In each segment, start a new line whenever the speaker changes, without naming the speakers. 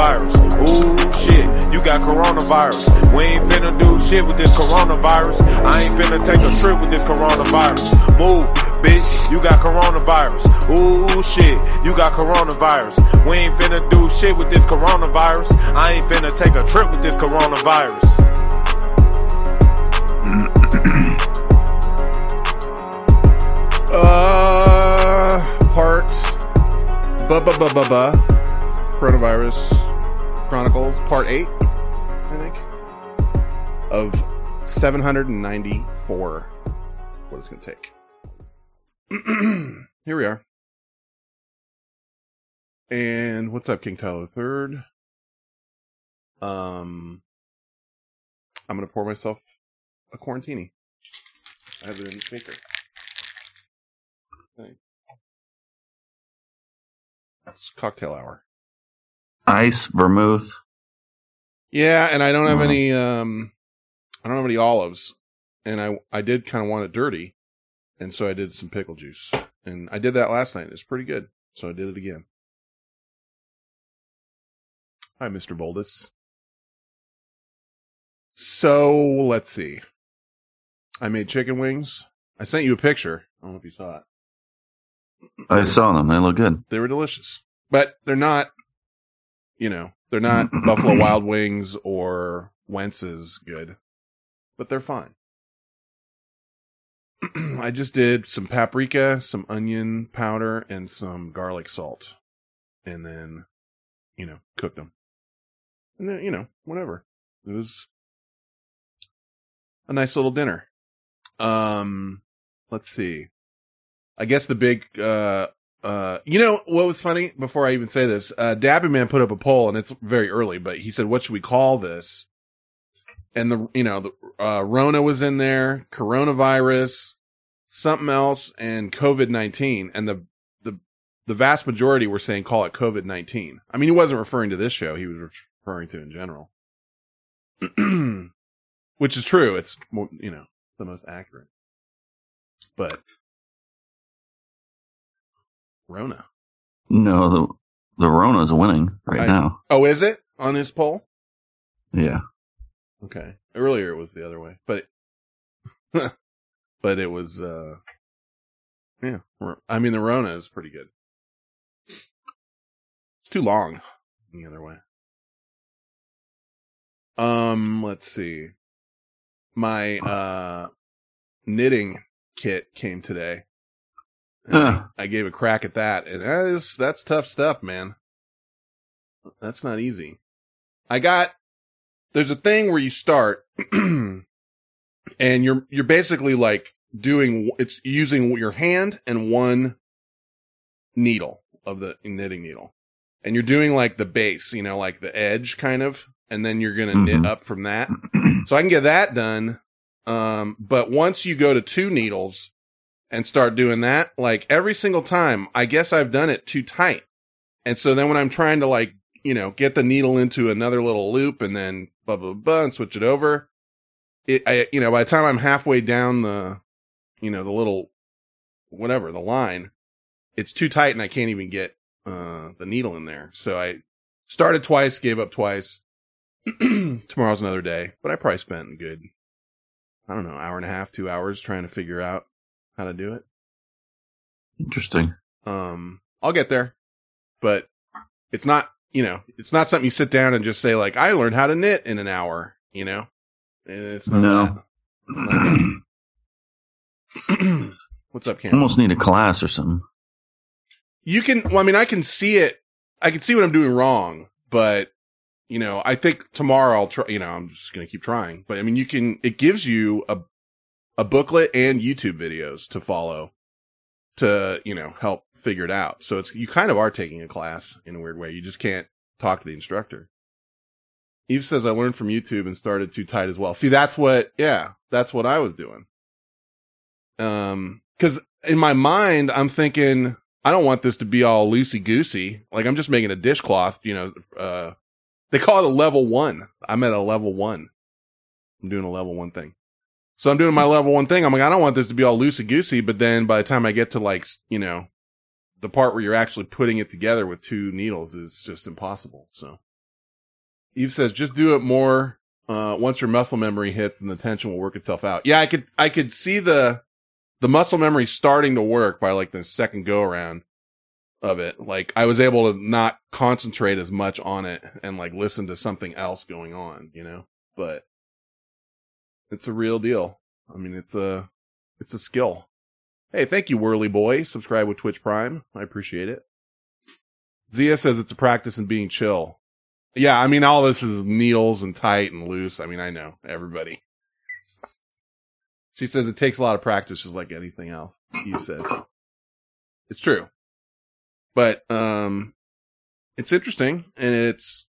coronavirus. Ooh, shit, you got coronavirus. We ain't finna do shit with this coronavirus. I ain't finna take a trip with this coronavirus. Move, bitch, you got coronavirus. Ooh, shit, you got coronavirus. We ain't finna do shit with this coronavirus. I ain't finna take a trip with this coronavirus.
Uh, part ba ba ba ba ba coronavirus chronicles part eight, I think, of seven hundred and ninety four. What it's going to take. Here we are. And what's up, King Tyler Third? Um, I'm gonna pour myself a quarantini. I have it in the. Thing. It's cocktail hour.
Ice, vermouth.
Yeah, and I don't have any. Um, I don't have any olives, and I I did kind of want it dirty, and so I did some pickle juice, and I did that last night. It's pretty good, so I did it again. Hi, Mister Boldus. So let's see. I made chicken wings. I sent you a picture. I don't know if you saw it.
I saw them. They look good.
They were delicious, but they're not. You know, they're not Buffalo Wild Wings or Wentz's good, but they're fine. I just did some paprika, some onion powder, and some garlic salt, and then, you know, cooked them. And then, you know, whatever. It was a nice little dinner. Um, let's see. I guess the big, uh, uh, you know what was funny before I even say this? Uh, Dappy Man put up a poll and it's very early, but he said, what should we call this? And the, you know, the, uh, Rona was in there, coronavirus, something else, and COVID-19. And the, the, the vast majority were saying call it COVID-19. I mean, he wasn't referring to this show. He was referring to in general. Which is true. It's, you know, the most accurate. But, Rona.
No, the the Rona's winning right
I-
now.
Oh, is it on his poll?
Yeah.
Okay. Earlier it was the other way, but but it was uh yeah. I mean the Rona is pretty good. It's too long the other way. Um, let's see. My uh knitting kit came today.
Huh.
I gave a crack at that, and that is that's tough stuff, man. That's not easy. I got there's a thing where you start and you're you're basically like doing it's using your hand and one needle of the knitting needle. And you're doing like the base, you know, like the edge kind of, and then you're going to knit up from that. So I can get that done. Um, but once you go to two needles and start doing that, like every single time, I guess I've done it too tight. And so then when I'm trying to like, you know, get the needle into another little loop and then blah, blah, blah, and switch it over, it, I, you know, by the time I'm halfway down the, you know, the little, whatever, the line, it's too tight and I can't even get, uh, the needle in there. So I started twice, gave up twice. Tomorrow's another day, but I probably spent a good, I don't know, hour and a half, two hours trying to figure out how to do it.
Interesting.
Um, I'll get there, but it's not, you know, it's not something you sit down and just say like, I learned how to knit in an hour, you know? And It's not
No.
It's not. What's up, Cam?
Almost need a class or something.
You can, well, I mean, I can see it. I can see what I'm doing wrong, but you know, I think tomorrow I'll try, you know, I'm just going to keep trying, but I mean, you can, it gives you a, a booklet and YouTube videos to follow to, you know, help figure it out. So it's, you kind of are taking a class in a weird way. You just can't talk to the instructor. Eve says I learned from YouTube and started too tight as well. See, that's what, yeah, that's what I was doing. Um, cause in my mind, I'm thinking, I don't want this to be all loosey goosey. Like I'm just making a dishcloth, you know, uh, they call it a level one. I'm at a level one. I'm doing a level one thing. So I'm doing my level one thing. I'm like, I don't want this to be all loosey goosey, but then by the time I get to like, you know, the part where you're actually putting it together with two needles is just impossible. So Eve says, just do it more. Uh, once your muscle memory hits and the tension will work itself out. Yeah, I could, I could see the, the muscle memory starting to work by like the second go around of it. Like I was able to not concentrate as much on it and like listen to something else going on, you know, but it's a real deal. I mean, it's a, it's a skill. Hey, thank you, Whirly Boy. Subscribe with Twitch Prime. I appreciate it. Zia says it's a practice in being chill. Yeah, I mean, all this is needles and tight and loose. I mean, I know everybody. She says it takes a lot of practice, just like anything else. He says it's true, but um, it's interesting and it's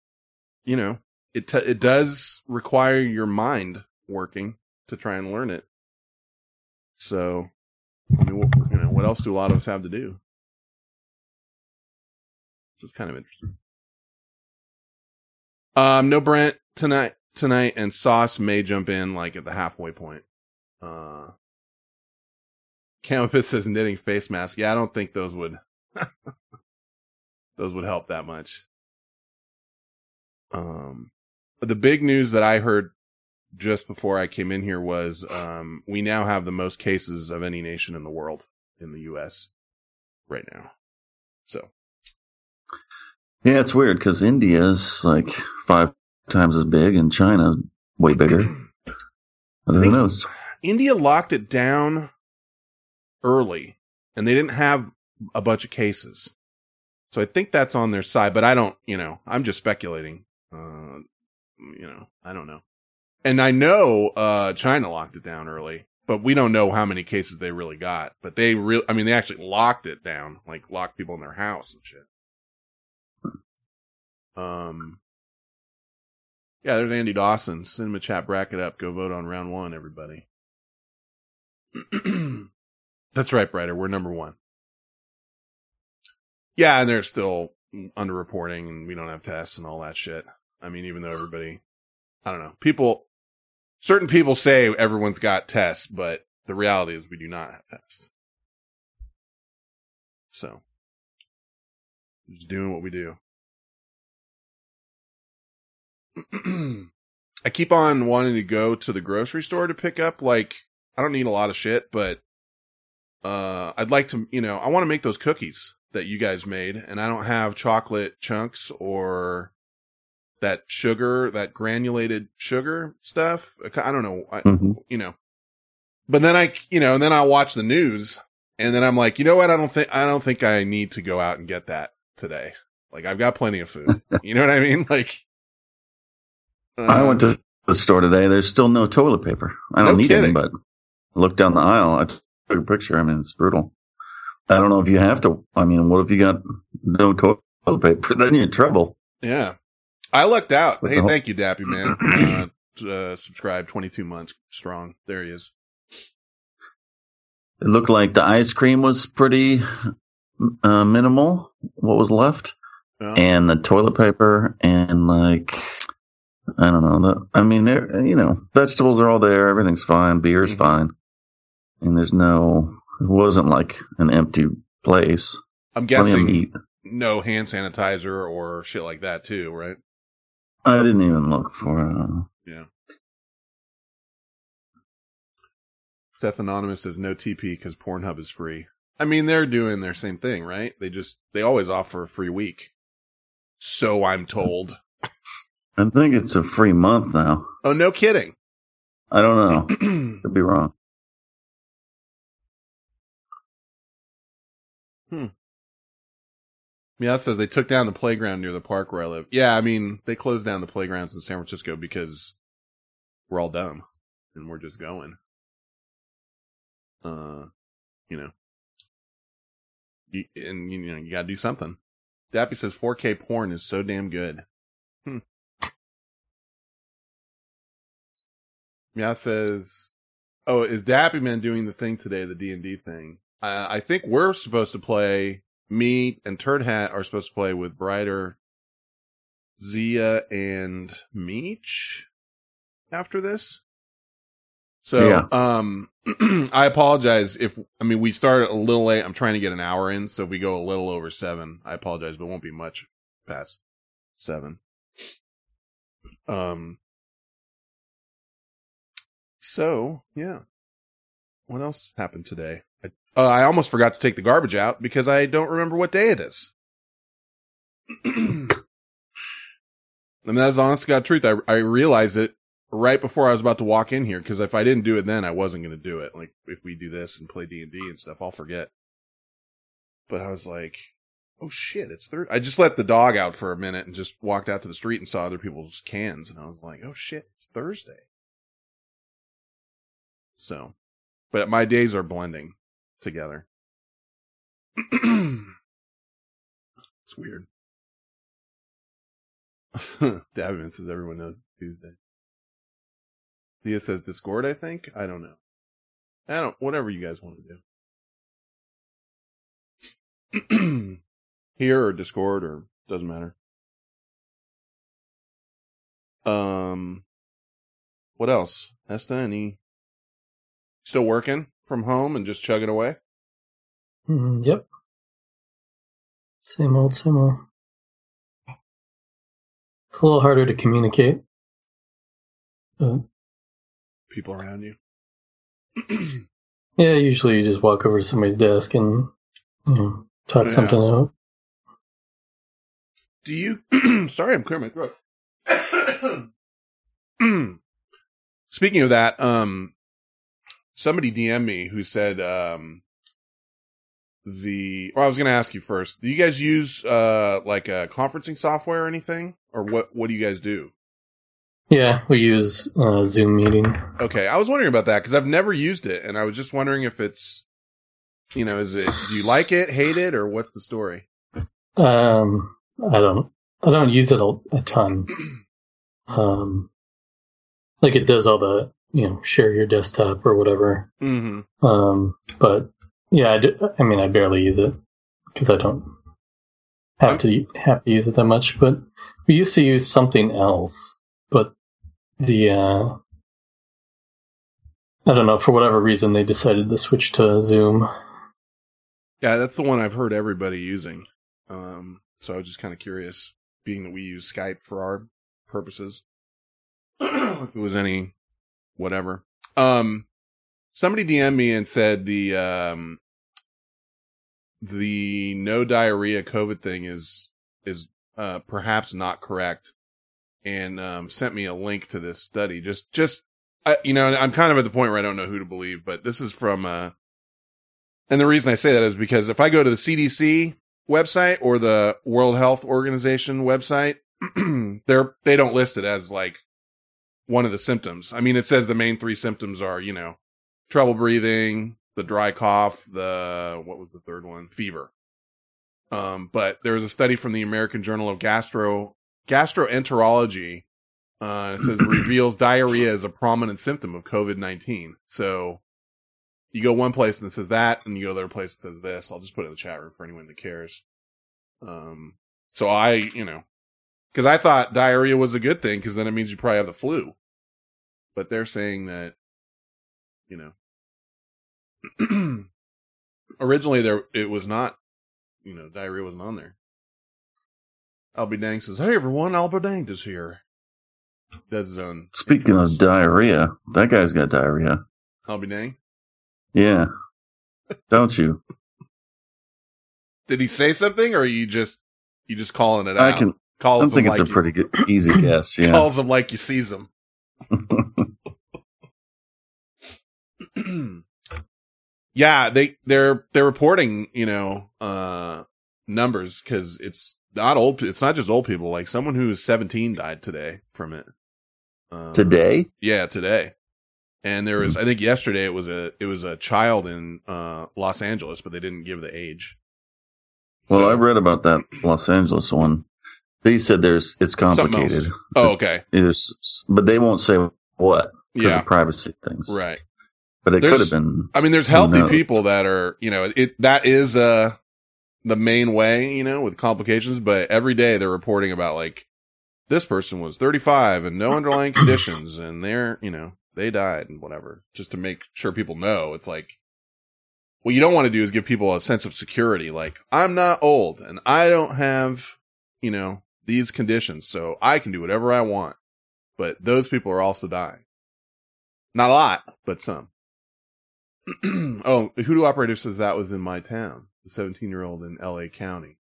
you know it t- it does require your mind working to try and learn it. So, I mean, what, you know, what else do a lot of us have to do? So it's kind of interesting. Um, no Brent tonight, tonight, and Sauce may jump in like at the halfway point. Uh, Campus says knitting face mask. Yeah, I don't think those would, those would help that much. Um, the big news that I heard just before I came in here was, um, we now have the most cases of any nation in the world in the U.S. right now. So
Yeah, it's weird because India's like five times as big and China way bigger. Who knows?
India locked it down early and they didn't have a bunch of cases. So I think that's on their side, but I don't, you know, I'm just speculating. Uh, you know, I don't know. And I know, uh, China locked it down early, but we don't know how many cases they really got. But they really, I mean, they actually locked it down, like locked people in their house and shit. Um, yeah, there's Andy Dawson. Cinema chat bracket up. Go vote on round one, everybody. That's right, Brighter. We're number one. Yeah, and they're still underreporting and we don't have tests and all that shit. I mean, even though everybody, I don't know, people, certain people say everyone's got tests, but the reality is we do not have tests. So, just doing what we do. I keep on wanting to go to the grocery store to pick up like I don't need a lot of shit, but uh I'd like to, you know, I want to make those cookies that you guys made and I don't have chocolate chunks or that sugar, that granulated sugar stuff. I don't know, I,
hmm
you know. But then I, you know, and then I watch the news and then I'm like, you know what? I don't think I don't think I need to go out and get that today. Like I've got plenty of food. you know what I mean? Like
I
uh,
went to the store today. There's still no toilet paper. I don't
No
need
kidding.
any, but I looked down the aisle. I took a picture. I mean, it's brutal. I don't know if you have to. I mean, what if you got no toilet paper? Then you're in trouble.
Yeah. I lucked out.
What
Hey, thank you, Dappy man. Uh, uh, subscribe 22 months strong. There he is.
It looked like the ice cream was pretty uh, minimal. What was left,
Yeah.
and the toilet paper, and like I don't know. The, I mean. You know, vegetables are all there. Everything's fine. Beer's
Mhm.
fine. And there's no. It wasn't like an empty place.
I'm guessing no hand sanitizer or shit like that too, right?
I didn't even look for. Uh,
Yeah. Seth Anonymous says no TP because Pornhub is free. I mean, they're doing their same thing, right? They just, they always offer a free week. So I'm told.
I think it's a free month now.
Oh, no kidding.
I don't know. Could be wrong.
Yeah, says they took down the playground near the park where I live. Yeah, I mean, they closed down the playgrounds in San Francisco because we're all dumb and we're just going. Uh, you know, you, and you know, you gotta do something. Dappy says 4K porn is so damn good. Hmm. Says, oh, is Dappy Man doing the thing today, the D&D thing? Uh, I think we're supposed to play me and Turd Hat are supposed to play with Brighter, Zia, and Meech after this. So,
Yeah.
um, I apologize if, I mean, we started a little late. I'm trying to get an hour in. So if we go a little over seven, I apologize, but it won't be much past seven. Um. So yeah, what else happened today? I, uh, I almost forgot to take the garbage out because I don't remember what day it is. and that's honest to God truth. I I realized it right before I was about to walk in here because if I didn't do it then, I wasn't going to do it. Like if we do this and play D and D and stuff, I'll forget. But I was like, oh shit, it's Thursday. I just let the dog out for a minute and just walked out to the street and saw other people's cans, and I was like, oh shit, it's Thursday. So, but my days are blending together. it's weird. Davin says everyone knows Tuesday. Thea says Discord, I think. I don't know. I don't. Whatever you guys want to do. Here or Discord or doesn't matter. Um, what else? Esta, any still working from home and just chugging away?
Mm, yep. Same old, same old. It's a little harder to communicate. But
People around you.
yeah, usually you just walk over to somebody's desk and you know, talk
Yeah.
something out.
Do you? sorry, I'm clearing my throat. Speaking of that, um, somebody DM me who said, um, the. Well, I was going to ask you first. Do you guys use uh like a conferencing software or anything, or what? What do you guys do?
Yeah, we use uh, Zoom meeting.
Okay, I was wondering about that because I've never used it, and I was just wondering if it's, you know, is it? Do you like it, hate it, or what's the story?
Um, I don't, I don't use it a, a ton. Um, like it does all the, you know, share your desktop or whatever.
Mm-hmm.
Um, but yeah, I, do, I mean, I barely use it because I don't have to have to use it that much. But we used to use something else, but the uh, I don't know for whatever reason they decided to switch to Zoom.
Yeah, that's the one I've heard everybody using. Um, so I was just kind of curious, being that we use Skype for our purposes, if it was any whatever. Um, somebody DM'd me and said the um the no diarrhea COVID thing is is uh perhaps not correct, and um sent me a link to this study. Just just I, you know, I'm kind of at the point where I don't know who to believe, but this is from uh and the reason I say that is because if I go to the CDC website or the World Health Organization website, they're they don't list it as like one of the symptoms. I mean, it says the main three symptoms are, you know, trouble breathing, the dry cough, the what was the third one? Fever. Um, but there was a study from the American Journal of Gastro Gastroenterology. Uh, it says reveals diarrhea as a prominent symptom of COVID nineteen. So you go one place and it says that, and you go the other place and it says this. I'll just put it in the chat room for anyone that cares. Um, so I, you know, because I thought diarrhea was a good thing because then it means you probably have the flu. But they're saying that, you know, originally there it was not, you know, diarrhea wasn't on there. Albie Dang says, "Hey everyone, Albert Dang is here." Does his own.
Speaking of diarrhea, that guy's got diarrhea.
Albie Dang,
Yeah. Don't you?
did he say something, or are you just you just calling it
I
out?
I can.
Calls
I think it's
like
a pretty good, easy guess. Yeah.
calls him like you sees him. yeah, they they're they're reporting, you know, uh numbers cuz it's not old it's not just old people, like someone who is 17 died today from it. Um,
Today?
Yeah, today. And there
Hmm.
was I think yesterday it was a it was a child in uh Los Angeles, but they didn't give the age.
Well,
So-
I read about that Los Angeles one. They said there's it's complicated.
Oh,
It's-
okay.
There's, but they won't say what because
Yeah.
of privacy things.
Right.
But it
There's-
could have been.
I mean, there's healthy people that are, you know, it, that is, uh, the main way, you know, with complications, but every day they're reporting about like, this person was 35 and no underlying conditions and they're, you know, they died and whatever, just to make sure people know. It's like, what you don't want to do is give people a sense of security. Like, I'm not old and I don't have, you know, these conditions, so I can do whatever I want. but those people are also dying. Not a lot, but some. oh, the Hoodoo operator says that was in my town. The 17 year old in LA County.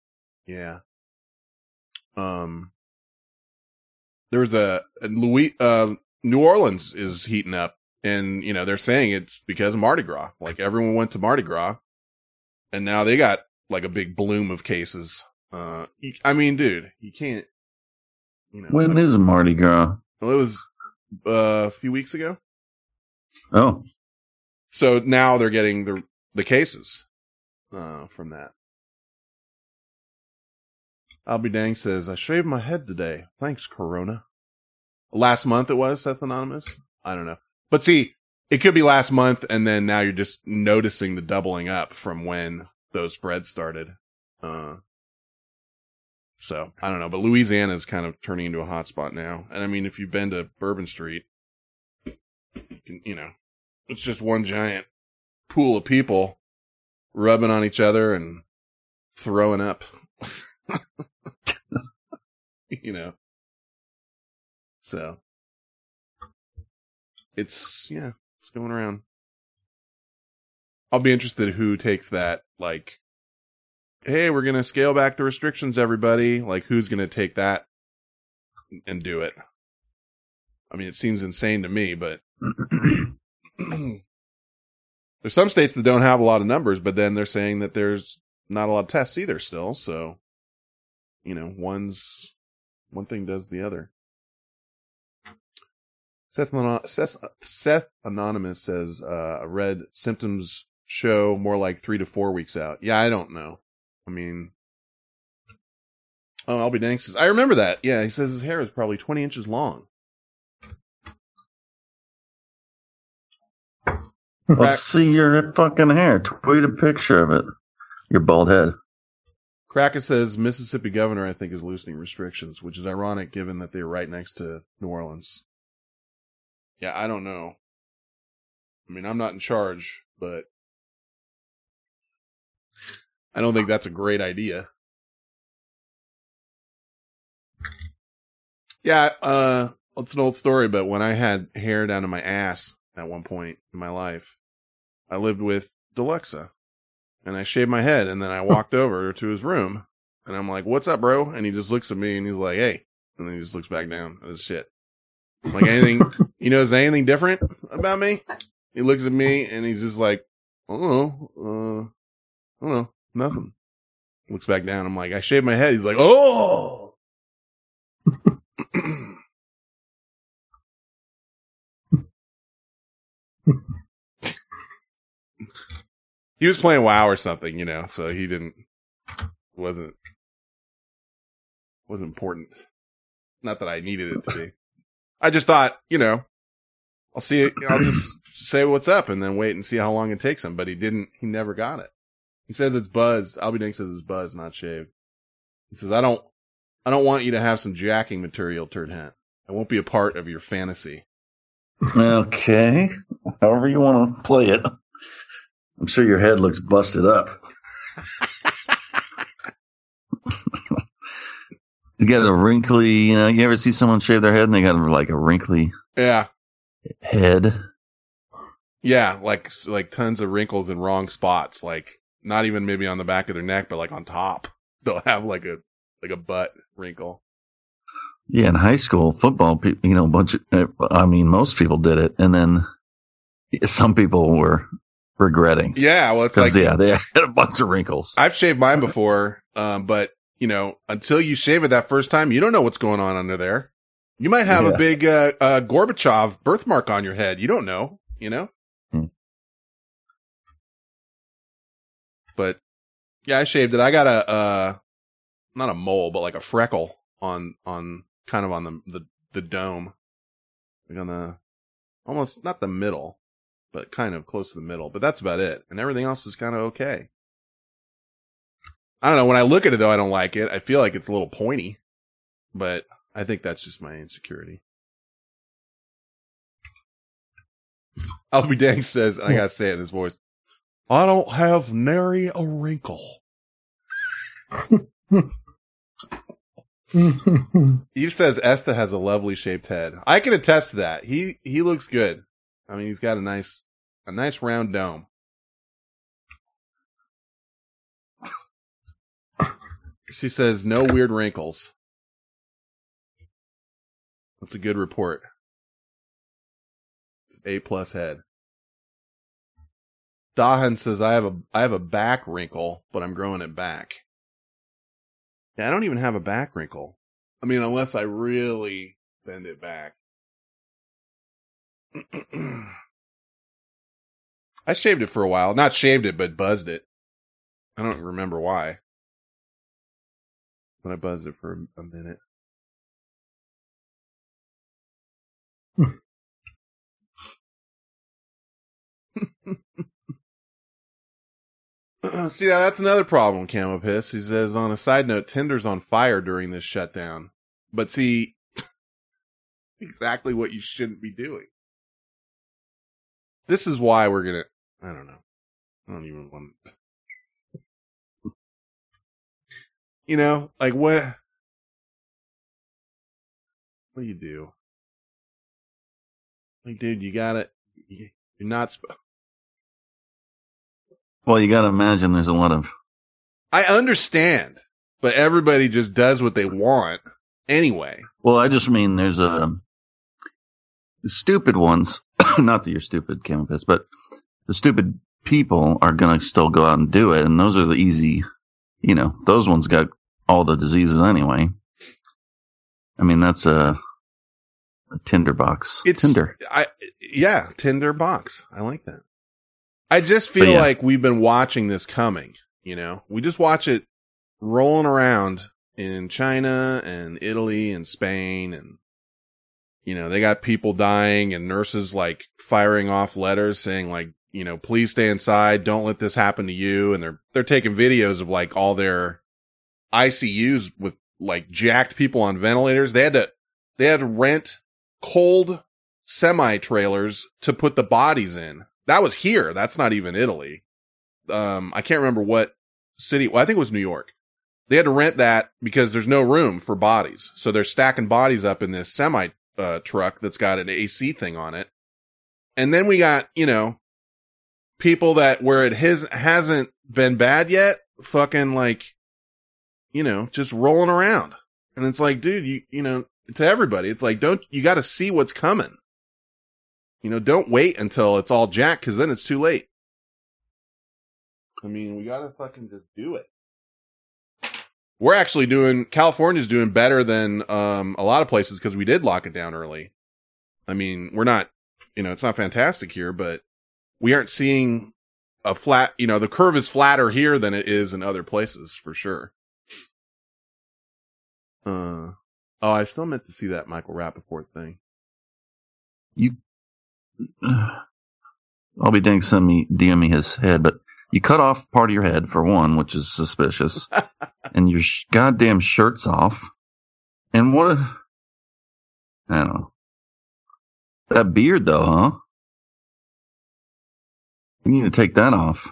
Yeah. Um, there was a, a Louis, uh, New Orleans is heating up and, you know, they're saying it's because of Mardi Gras. Like everyone went to Mardi Gras and now they got like a big bloom of cases. Uh, you- I mean, dude, you can't, you know,
When is Mardi Gras?
well, it was uh, a few weeks ago.
Oh,
So now they're getting the the cases uh, from that. Albie Dang says I shaved my head today. Thanks, Corona. Last month it was Seth Anonymous. I don't know, but see, it could be last month, and then now you're just noticing the doubling up from when those spreads started. Uh, so I don't know, but Louisiana is kind of turning into a hot spot now. And I mean, if you've been to Bourbon Street, you, can, you know, it's just one giant pool of people rubbing on each other and throwing up. you know. So it's yeah, it's going around. I'll be interested who takes that like hey, we're going to scale back the restrictions everybody, like who's going to take that and do it. I mean, it seems insane to me, but there's some states that don't have a lot of numbers, but then they're saying that there's not a lot of tests either still. So, you know, one's one thing does the other. Seth, Seth, Seth Anonymous says, uh, I read symptoms show more like three to four weeks out. Yeah, I don't know. I mean, oh, Albie Dang says, I remember that. Yeah, he says his hair is probably 20 inches long.
let's see your fucking hair. Tweet a picture of it. Your bald head.
Kraken says Mississippi governor, I think, is loosening restrictions, which is ironic given that they're right next to New Orleans. Yeah, I don't know. I mean, I'm not in charge, but I don't think that's a great idea. Yeah, uh, it's an old story, but when I had hair down to my ass at one point in my life, I lived with Deluxa and I shaved my head and then I walked over to his room and I'm like, what's up, bro? And he just looks at me and he's like, hey, and then he just looks back down at his shit. Like anything, you know, is there anything different about me? He looks at me and he's just like, I don't know, uh, I don't know, nothing. Looks back down. I'm like, I shaved my head. He's like, oh. he was playing WoW or something, you know, so he didn't wasn't wasn't important. Not that I needed it to be. I just thought, you know, I'll see it. I'll just say what's up and then wait and see how long it takes him. But he didn't. He never got it. He says it's buzzed. Albie Dink says it's buzzed, not shaved. He says I don't. I don't want you to have some jacking material, turd hat. I won't be a part of your fantasy.
Okay. However you want to play it. I'm sure your head looks busted up. you got a wrinkly, you know, you ever see someone shave their head and they got like a wrinkly
Yeah,
head?
yeah, like like tons of wrinkles in wrong spots. Like not even maybe on the back of their neck, but like on top. They'll have like a like a butt wrinkle.
Yeah, in high school football, people, you know, a bunch of, uh, I mean, most people did it. And then some people were regretting.
Yeah, well, it's like
yeah, they had a bunch of wrinkles.
I've shaved mine before, um, but you know, until you shave it that first time, you don't know what's going on under there. You might have
Yeah.
a big uh, uh, Gorbachev birthmark on your head. You don't know, you know. Yeah, I shaved it. I got a uh, not a mole, but like a freckle on on kind of on the the the dome, like on the almost not the middle, but kind of close to the middle. But that's about it, and everything else is kind of okay. I don't know. When I look at it though, I don't like it. I feel like it's a little pointy, but I think that's just my insecurity. Albie Dang says, and I gotta say it in his voice. I don't have nary a wrinkle. Eve says Esta has a lovely shaped head. I can attest to that. He he looks good. I mean, he's got a nice a nice round dome. She says no weird wrinkles. That's a good report. It's A plus head. Dahan says I have a I have a back wrinkle, but I'm growing it back. Yeah, I don't even have a back wrinkle. I mean, unless I really bend it back. I shaved it for a while. Not shaved it, but buzzed it. I don't remember why. But I buzzed it for a, a minute. See, now that's another problem, Camo Piss. He says, on a side note, Tinder's on fire during this shutdown. But see, exactly what you shouldn't be doing. This is why we're gonna, I don't know. I don't even want You know, like what, what do you do? Like, dude, you gotta, you're not, sp-
Well, you got to imagine there's a lot of
I understand, but everybody just does what they want anyway.
Well, I just mean there's a the stupid ones. not that you're stupid, Campus, but the stupid people are gonna still go out and do it, and those are the easy. You know, those ones got all the diseases anyway. I mean, that's a, a Tinder box.
It's
Tinder.
I yeah, Tinder box. I like that. I just feel
yeah.
like we've been watching this coming. You know, we just watch it rolling around in China and Italy and Spain and you know, they got people dying and nurses like firing off letters saying like, you know, please stay inside, don't let this happen to you and they're they're taking videos of like all their ICUs with like jacked people on ventilators. They had to they had to rent cold semi trailers to put the bodies in. That was here. That's not even Italy. Um, I can't remember what city. Well, I think it was New York. They had to rent that because there's no room for bodies. So they're stacking bodies up in this semi uh, truck that's got an AC thing on it. And then we got, you know, people that where it has, hasn't been bad yet, fucking like, you know, just rolling around. And it's like, dude, you, you know, to everybody, it's like, don't, you got to see what's coming. You know, don't wait until it's all jack because then it's too late. I mean, we got to fucking just do it. We're actually doing, California's doing better than, um, a lot of places because we did lock it down early. I mean, we're not, you know, it's not fantastic here, but we aren't seeing a flat, you know, the curve is flatter here than it is in other places for sure. Uh, oh, I still meant to see that Michael Rapaport thing.
You. I'll be dang send me DM me his head, but you cut off part of your head for one, which is suspicious, and your sh- goddamn shirt's off. And what a, I don't know. That beard though, huh? You need to take that off.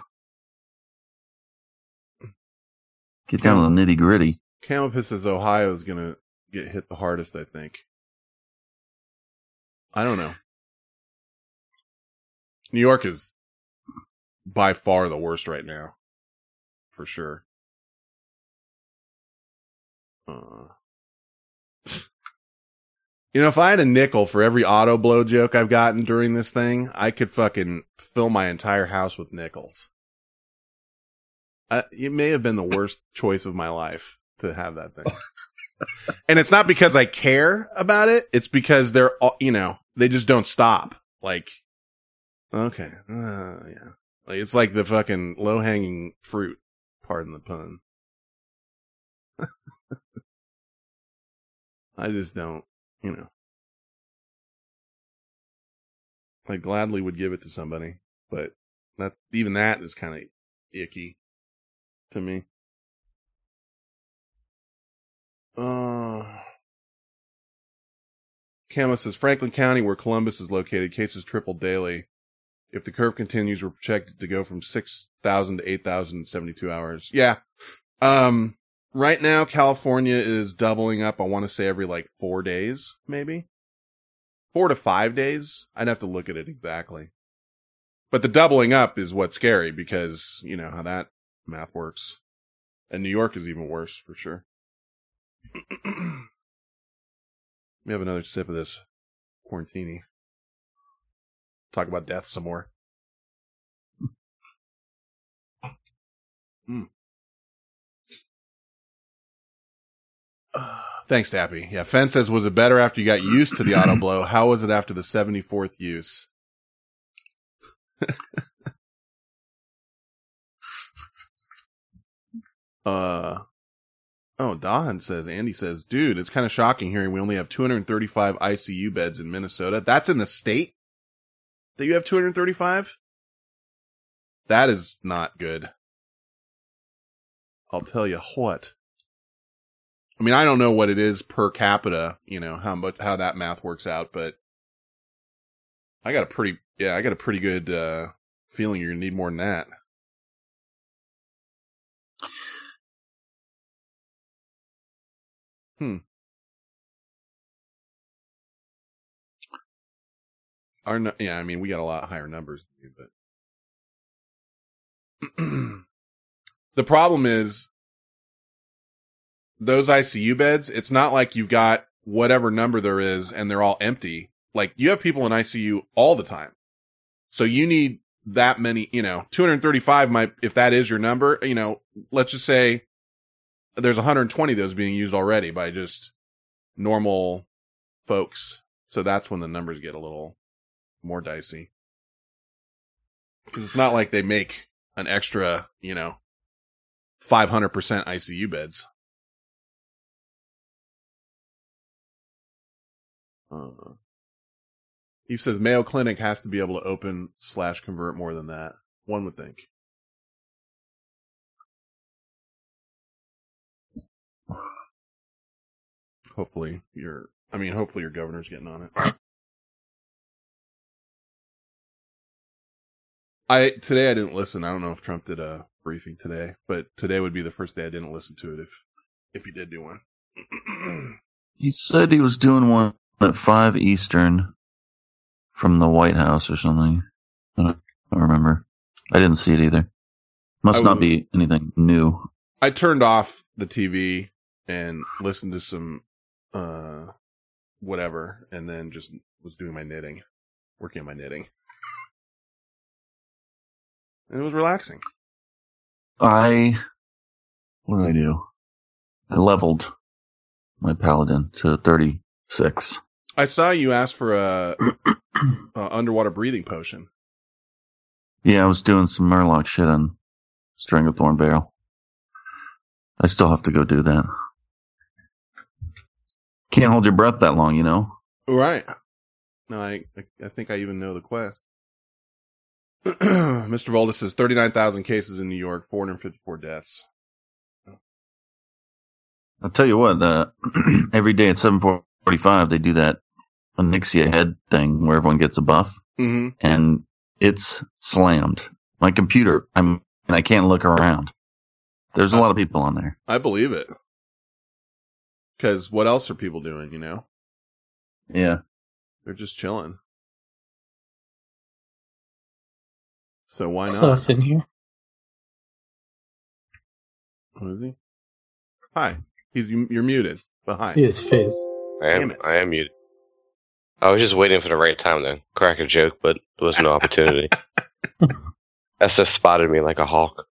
Get down to the nitty gritty.
Campus says Ohio is gonna get hit the hardest, I think. I don't know. New York is by far the worst right now. For sure. Uh, you know, if I had a nickel for every auto blow joke I've gotten during this thing, I could fucking fill my entire house with nickels. I, it may have been the worst choice of my life to have that thing. and it's not because I care about it. It's because they're, all- you know, they just don't stop. Like, okay, uh, yeah. Like, it's like the fucking low hanging fruit. Pardon the pun. I just don't, you know. I gladly would give it to somebody, but that, even that is kind of icky to me. Uh, Camo says Franklin County, where Columbus is located, cases triple daily. If the curve continues, we're projected to go from 6,000 to 8,000 in 72 hours. Yeah. Um, right now, California is doubling up. I want to say every like four days, maybe four to five days. I'd have to look at it exactly. But the doubling up is what's scary because you know how that math works. And New York is even worse for sure. Me have another sip of this quarantini. Talk about death some more. Mm. Thanks, Tappy. Yeah, Fen says, was it better after you got used to the auto blow? How was it after the 74th use? uh, oh, Dahan says, Andy says, dude, it's kind of shocking hearing we only have 235 ICU beds in Minnesota. That's in the state that you have 235? That is not good. I'll tell you what. I mean, I don't know what it is per capita, you know, how much, how that math works out, but I got a pretty, yeah, I got a pretty good, uh, feeling you're gonna need more than that. Hmm. Our, yeah, I mean, we got a lot higher numbers but the problem is those ICU beds, it's not like you've got whatever number there is and they're all empty. Like you have people in ICU all the time. So you need that many, you know, 235 might, if that is your number, you know, let's just say there's 120 of those being used already by just normal folks. So that's when the numbers get a little more dicey. Cause it's not like they make an extra, you know, 500% ICU beds. Uh, he says Mayo Clinic has to be able to open slash convert more than that. One would think. Hopefully your, I mean, hopefully your governor's getting on it. I today I didn't listen. I don't know if Trump did a briefing today, but today would be the first day I didn't listen to it if if he did do one.
He said he was doing one at five Eastern from the White House or something. I don't, I don't remember. I didn't see it either. Must
I
not
would-
be anything new.
I turned off the TV and listened to some uh whatever and then just was doing my knitting, working on my knitting. And it was relaxing.
I what did I do? I leveled my paladin to thirty six.
I saw you ask for a, a underwater breathing potion.
Yeah, I was doing some Murloc shit on Stranglethorn Vale. I still have to go do that. Can't hold your breath that long, you know.
Right. No, I I think I even know the quest. Mr. Volda says 39,000 cases in New York, 454 deaths.
I'll tell you what. Uh, every day at seven forty five, they do that Onyxia head thing where everyone gets a buff,
hmm
and it's slammed. My computer, I'm, and I can't look around. There's a lot of people on there.
I believe it. Cause what else are people doing, you know?
Yeah.
They're just chilling. So why not?
Sus in here.
Who is he? Hi. He's you're muted. But hi.
See his face.
I am,
Damn it.
I am muted. I was just waiting for the right time to crack a joke, but there was no opportunity. SS spotted me like a hawk.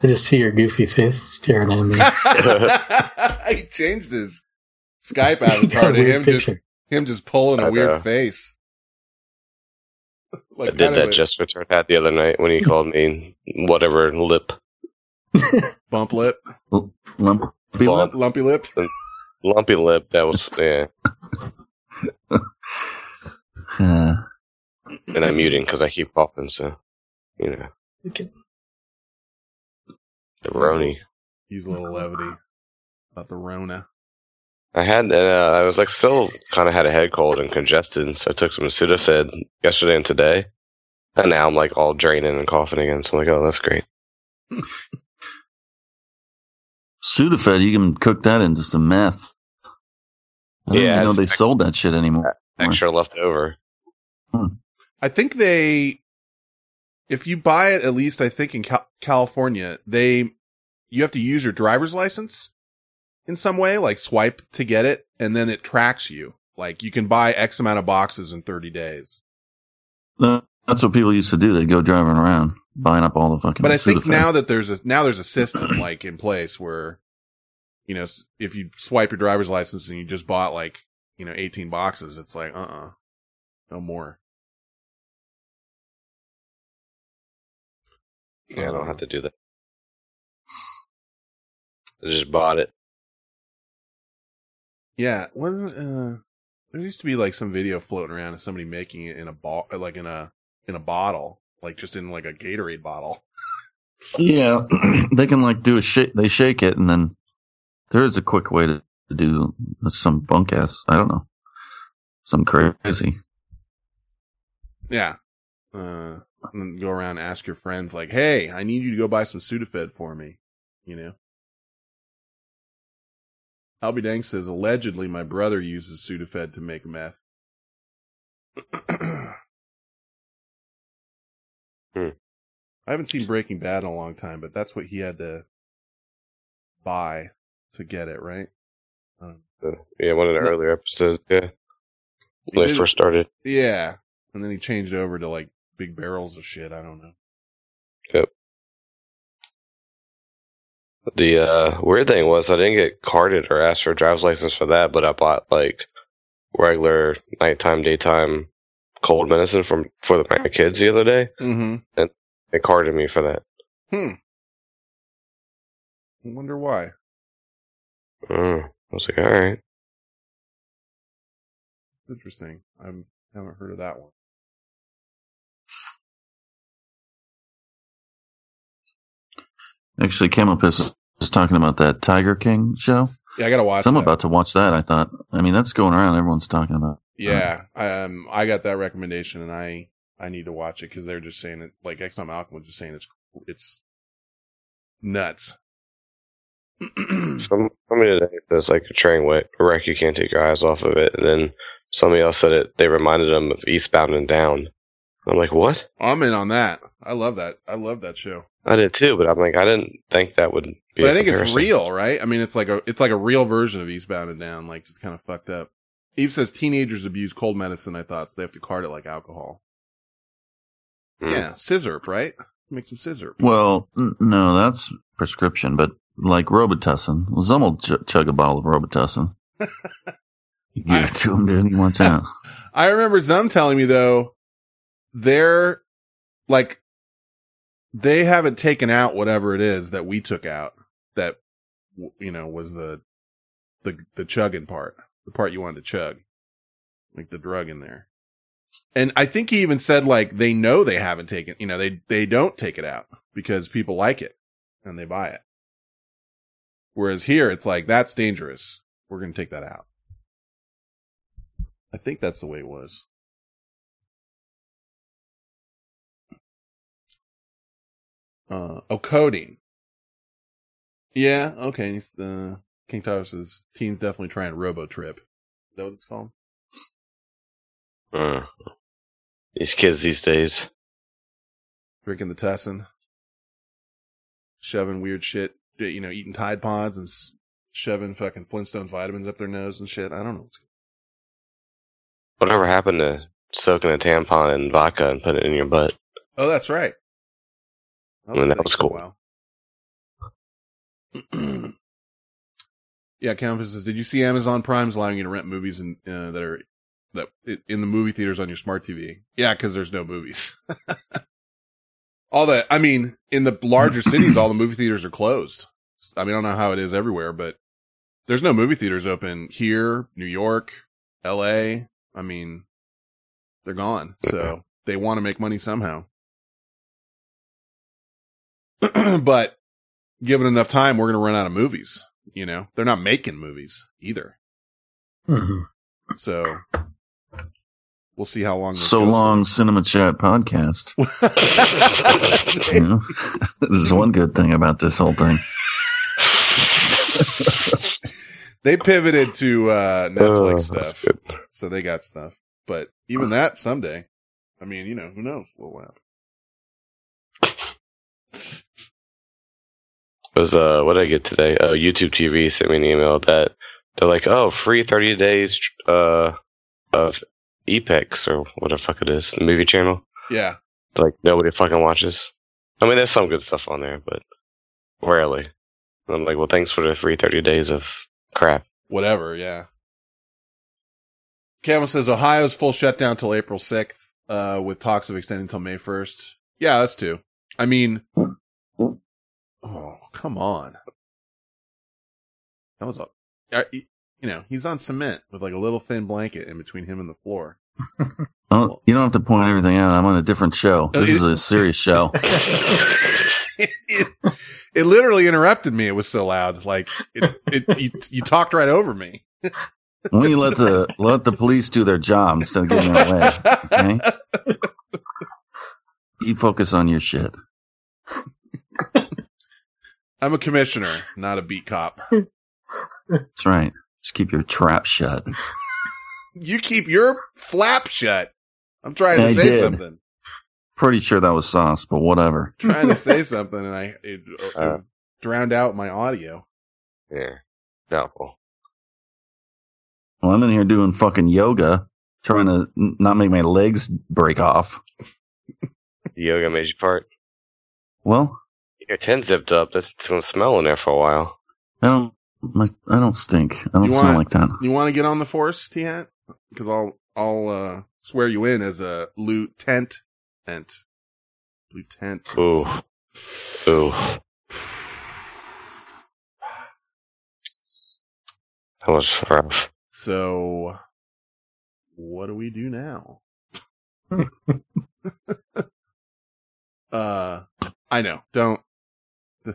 I just see your goofy face staring at me.
he changed his Skype avatar to
weird
him just him just pulling a
I
weird
know.
face.
I did that
a
just with her hat the other night when he called me whatever lip.
bump lip,
Lump.
Lump.
lumpy lip.
Lumpy lip, that was, yeah.
Uh,
And I'm muting because I keep coughing, so, you know.
Okay.
The Roni.
Use a little levity about the Rona.
I had, uh, I was like still kind of had a head cold and congested, so I took some Sudafed yesterday and today. And now I'm like all draining and coughing again, so I'm like, oh, that's great.
Sudafed, you can cook that into some meth. I didn't
Yeah,
even know they
it's-
sold that shit anymore.
Extra left over.
I think they, if you buy it, at least I think in Cal- California, they, you have to use your driver's license in some way, like swipe to get it, and then it tracks you. Like you can buy X amount of boxes in 30 days.
Uh, That's what people used to do. They'd go driving around buying up all the fucking.
But I think
Sudafed.
now that there's a, now there's a system like in place where, you know, if you swipe your driver's license and you just bought like, you know, 18 boxes, it's like, uh-uh, no more.
Yeah, I don't have to do that. I just bought it.
Yeah, wasn't uh there used to be like some video floating around of somebody making it in a ball like in a in a bottle, like just in like a Gatorade bottle.
Yeah, they can like do a shake. They shake it, and then there is a quick way to do some bunk ass. I don't know, some crazy.
Yeah. Uh and go around and ask your friends like, "Hey, I need you to go buy some Sudafed for me." You know. Albie Dang says allegedly my brother uses Sudafed to make meth.
Hmm.
I haven't seen Breaking Bad in a long time, but that's what he had to buy to get it, right? Um,
Uh, Yeah, one of the
No.
earlier episodes. Yeah, when they first started.
yeah, and then he changed over to like big barrels of shit. I don't know.
Yep. The uh, weird thing was I didn't get carded or asked for a driver's license for that, but I bought like regular nighttime, daytime cold medicine from for the, my kids the other day.
Mm-hmm.
And they carded me for that.
Hmm. I wonder why.
Mm. I was like, all right.
Interesting. I haven't heard of that one.
Actually, Camel Piss was talking about that Tiger King show.
Yeah, I gotta watch.
So I'm
that.
about to watch that. I thought. I mean, that's going around. Everyone's talking about.
Yeah, um, I got that recommendation, and I I need to watch it because they're just saying it. Like Exxon Malcolm was just saying it's it's nuts.
Some somebody today says like a train wreck, a wreck you can't take your eyes off of it, and then somebody else said it. They reminded them of Eastbound and Down. I'm like, what?
I'm in on that. I love that. I love that show.
I did too, but I'm like, I didn't think that would. Be
But I think it's real, right? I mean, it's like a it's like a real version of Eastbound and Down. Like it's kind of fucked up. Eve says teenagers abuse cold medicine. I thought so they have to card it like alcohol.
Hmm.
Yeah, sizzurp, right? Make some sizzurp.
Well, n- no, that's prescription, but like Robitussin, well, some will ch- chug a bottle of Robitussin. You give it to him, dude. He wants out.
I remember Zum telling me though, they're like, they haven't taken out whatever it is that we took out that, you know, was the, the, the chugging part, the part you wanted to chug, like the drug in there. And I think he even said like they know they haven't taken, you know, they, they don't take it out because people like it and they buy it. Whereas here it's like, that's dangerous. We're going to take that out. I think that's the way it was. Uh, oh, coding. Yeah, okay. He's, uh, King says team's definitely trying Robo Trip. Is that what it's called?
Uh, these kids these days.
Drinking the Tussin, shoving weird shit, you know, eating Tide Pods and shoving fucking Flintstones vitamins up their nose and shit. I don't know. what's
Whatever happened to soaking a tampon in vodka and putting it in your butt?
Oh, that's right.
I mean, that was cool.
yeah, Campus says, did you see Amazon Prime's allowing you to rent movies in, uh, that are that in the movie theaters on your smart TV? Yeah, because there's no movies. all the, I mean, in the larger cities, all the movie theaters are closed. I mean, I don't know how it is everywhere, but there's no movie theaters open here, New York, L.A. I mean, they're gone. So they want to make money somehow. but given enough time, we're going to run out of movies. You know, they're not making movies either.
hmm
So we'll see how long. This
So
goes
long, Cinema Chat podcast.
for.
You know, this is one good thing about this whole thing.
they pivoted to uh, Netflix
Oh,
stuff,
good.
so they got stuff. But even that someday, I mean, you know, who knows what will happen.
Was uh what did I get today? Oh, YouTube TV sent me an email that they're like, oh, free thirty days uh of Epix or what the fuck it is, the movie channel.
Yeah,
Like nobody fucking watches. I mean, there's some good stuff on there, but rarely. And I'm like, well, thanks for the free thirty days of crap.
whatever. Yeah. Camel says Ohio's full shutdown till April sixth, uh, with talks of extending until May first. Yeah, that's two. I mean, oh come on, that was a, uh, you know, he's on cement with like a little thin blanket in between him and the floor.
Oh, you don't have to point everything out. I'm on a different show. This is a serious show.
it, it literally interrupted me. It was so loud. Like it, it you, you talked right over me.
Why don't you let the let the police do their job instead of getting in their way? Okay? You focus on your shit.
I'm a commissioner, not a beat cop.
That's right. Just keep your trap shut.
You keep your flap shut. I'm trying to
I
say
did.
something.
Pretty sure that was sauce, but whatever.
Trying to say something, and I it, uh,
Uh.
drowned out my audio.
Yeah, doubtful.
Well, I'm in here doing fucking yoga, trying to n- not make my legs break off.
Yoga made you part.
Well,
Your tent zipped up. That's gonna smell in there for a while.
I don't. My, I don't stink. I don't
You
smell
want-
like that.
You want to get on the force, T Hat? Because I'll I'll uh, swear you in as a lieutenant. Ent. Lieutenant.
Ooh, ooh. That was rough.
So, what do we do now? uh, I know. Don't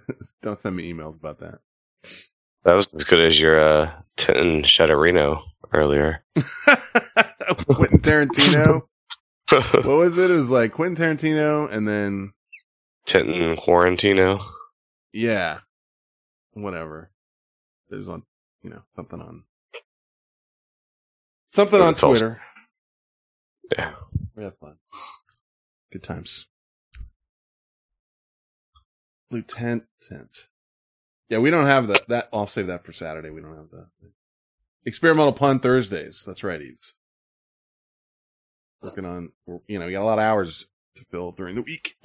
don't send me emails about that.
That was as good as your uh, tent in Shadowreno earlier.
Quentin Tarantino. what was it? It was like Quentin Tarantino, and then
tent in Quarantino.
yeah, whatever. There's on, you know, something on something on
It's also-
Twitter.
Yeah.
We have fun. Good times. Lieutenant. Yeah, we don't have that. That I'll save that for Saturday. We don't have the experimental pun Thursdays. That's right, Eves. Working on, you know, you got a lot of hours to fill during the week.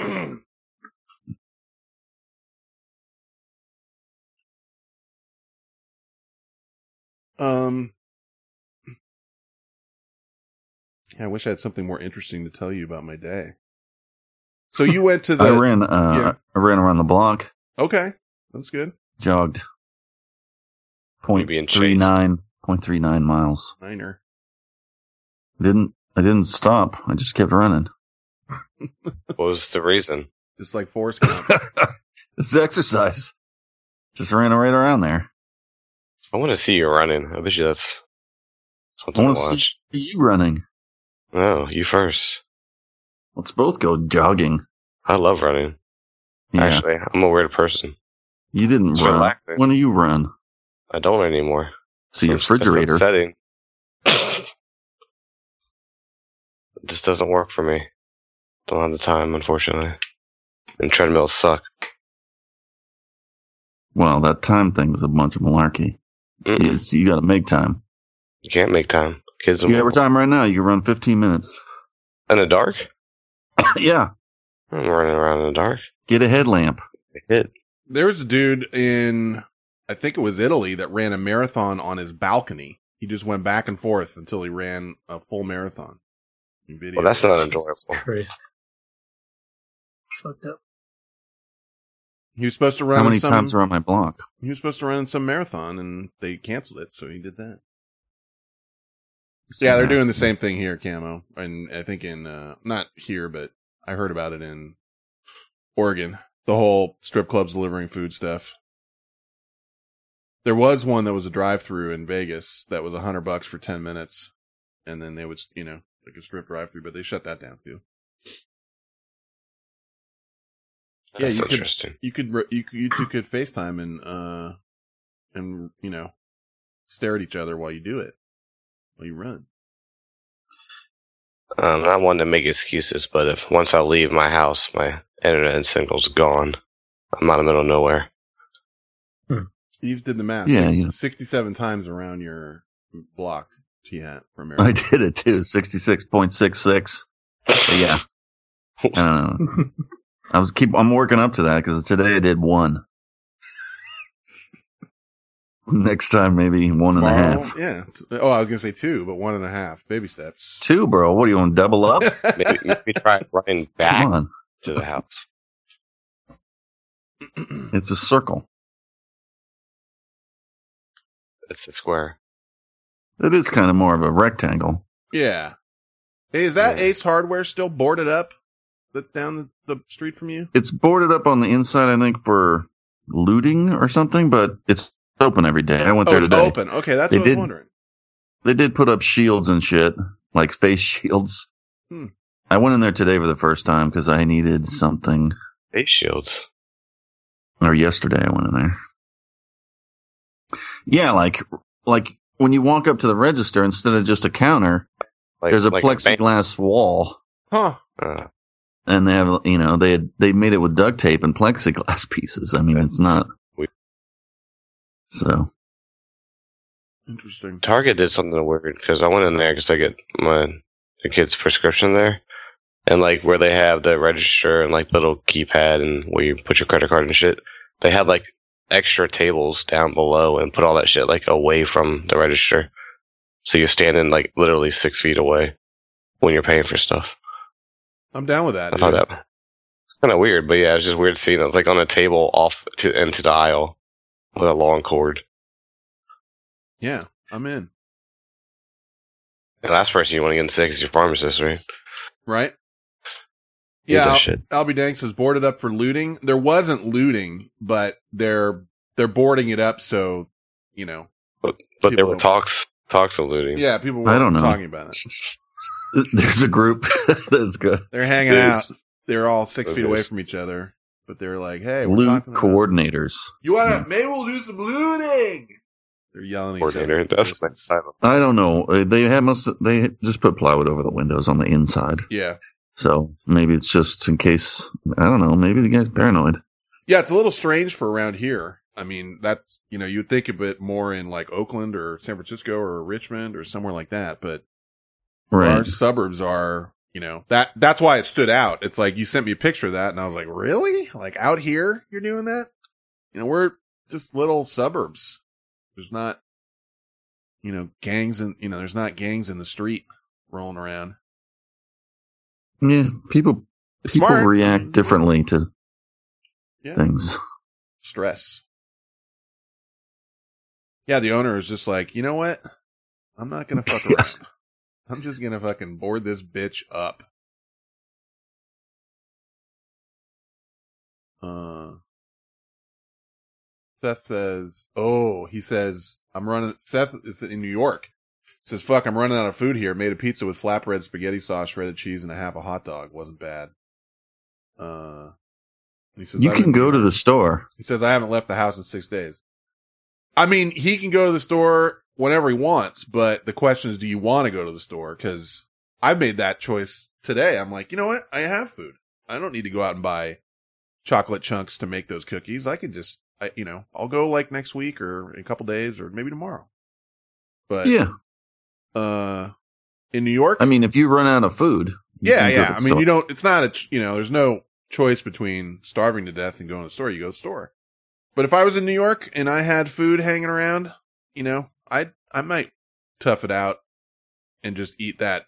um, I wish I had something more interesting to tell you about my day. So you went to the
I ran. Uh,
yeah.
I ran around the block,
okay, that's good.
jogged. Point
Maybe in
three nine, point three nine miles.
Minor.
Didn't I didn't stop. I just kept running.
What was the reason?
Just like Forrest Gump.
This is exercise. Just ran right around there.
I want to see you running. I bet you that's
I
something to
want to see
watch.
you running.
No, you first.
Let's both go jogging.
I love running.
Yeah,
Actually, I'm a weird person.
you didn't
It's
run.
relaxing.
When do you run?
I don't anymore.
To your refrigerator.
upsetting. it just doesn't work for me. Don't have the time, unfortunately. And treadmills suck.
Well, that time thing is a bunch of malarkey.
Mm-mm.
It's, you got to make time.
You can't make time. Kids
You have time right now. You can run 15 minutes.
in the dark.
yeah,
I'm running around in the dark.
get a headlamp.
I did.
there was a dude in, I think it was Italy, that ran a marathon on his balcony. He just went back and forth until he ran a full marathon. In Video.
Well, that's not enjoyable.
Christ. It's fucked up.
He was supposed to run
How many
in some,
times around my block?
He was supposed to run in some marathon and they canceled it, so he did that. Yeah, they're doing the same thing here, Camo, and I think in uh not here, but I heard about it in Oregon. The whole strip clubs delivering food stuff. There was one that was a drive-through in Vegas that was a hundred bucks for ten minutes, and then they would, you know, like a strip drive-through, but they shut that down too. Yeah,
That's
you could-. You could, you could, you two could FaceTime and uh and you know stare at each other while you do it while you run.
Um, I wanted to make excuses, but if once I leave my house, my internet and signal's gone. I'm out in the middle of nowhere.
Steve did the math.
Yeah,
Six-
yeah.
sixty-seven times around your block. Yeah, from
I did it too. Sixty six point six six. Yeah. I don't know. I was keep. I'm working up to that because today I did one. Next time maybe one and a half.
Yeah. Oh, I was gonna say two, but one and a half. Baby steps.
Two, bro. What do you want? to Double up?
Maybe, maybe try running back
Come on.
to the house.
It's a circle.
It's a square.
It is kind of more of a rectangle.
yeah. Hey, is that
Yeah.
Ace Hardware still boarded up? That's down the, the street from you.
It's boarded up on the inside, I think, for looting or something, but it's open every day. I went
Oh,
there
it's
today.
open. Okay, that's
They
what I was
did-
wondering.
They did put up shields and shit, like face shields.
Hmm.
I went in there today for the first time because I needed something.
Face shields.
Or yesterday I went in there. Yeah, like like when you walk up to the register instead of just a counter,
Like,
there's a
like bank-
plexiglass wall,
Huh.
uh,
and they have you know they had, they made it with duct tape and plexiglass pieces. I mean, it's not.
We-
So
Interesting.
Target did something weird because I went in there because I get my the kid's prescription there, and like where they have the register and like little keypad and where you put your credit card and shit, they had like extra tables down below and put all that shit like away from the register, so you're standing like literally six feet away when you're paying for stuff.
I'm down with that.
I thought that it's kind of weird, but yeah, it's just weird seeing it. It's like on a table off to into the aisle with a long cord.
Yeah, I'm in.
The last person you want to get in sick is your pharmacist, right?
Right?
Need
Yeah,
that
Al- Albie Danks was boarded up for looting. There wasn't looting, but they're they're boarding it up so you know.
But but
there
were talks talks of looting.
Yeah, people were
I don't know.
talking about it.
there's a group that's good.
They're hanging
It is.
out. They're all six
It
feet away from each other, but they're like, "Hey, we're
Loot
talking about-
coordinators.
You want
Yeah.
to? Maybe we'll do some looting." They're yelling at each other.
Coordinator. That's my
Distance.
I don't know. Uh, They have most. They just put plywood over the windows on the inside,
Yeah,
so maybe it's just in case. I don't know. Maybe the guy's paranoid.
yeah. It's a little strange for around here. I mean, that's you know, you'd think of it more in like Oakland or San Francisco or Richmond or somewhere like that, but our suburbs are you know that that's why it stood out it's like you sent me a picture of that and i was like really like out here you're doing that you know we're just little suburbs there's not you know gangs and you know there's not gangs in the street rolling around
Yeah. People.
it's
people
smart.
react differently to
yeah.
things.
stress yeah the owner is just like you know what i'm not gonna fuck around i'm just gonna fucking board this bitch up uh Seth says, "Oh, he says I'm running." Seth is in New York. Says, "Fuck, I'm running out of food here. Made a pizza with flatbread, spaghetti sauce, shredded cheese, and a half a hot dog. Wasn't bad." Uh, he says,
You can go to the store.
he says, I haven't left the house in six days. I mean, he can go to the store whenever he wants, but the question is, do you want to go to the store? Cause I made that choice today. I'm like, you know what? I have food. I don't need to go out and buy chocolate chunks to make those cookies. I can just, I, you know, I'll go like next week or a couple days or maybe tomorrow. But,
Yeah.
uh, in New York,
I mean, if you run out of food.
yeah, yeah. I mean,
store.
you don't. It's not a. You know, there's no choice between starving to death and going to the store. You go to the store. But if I was in New York and I had food hanging around, you know, I I might tough it out and just eat that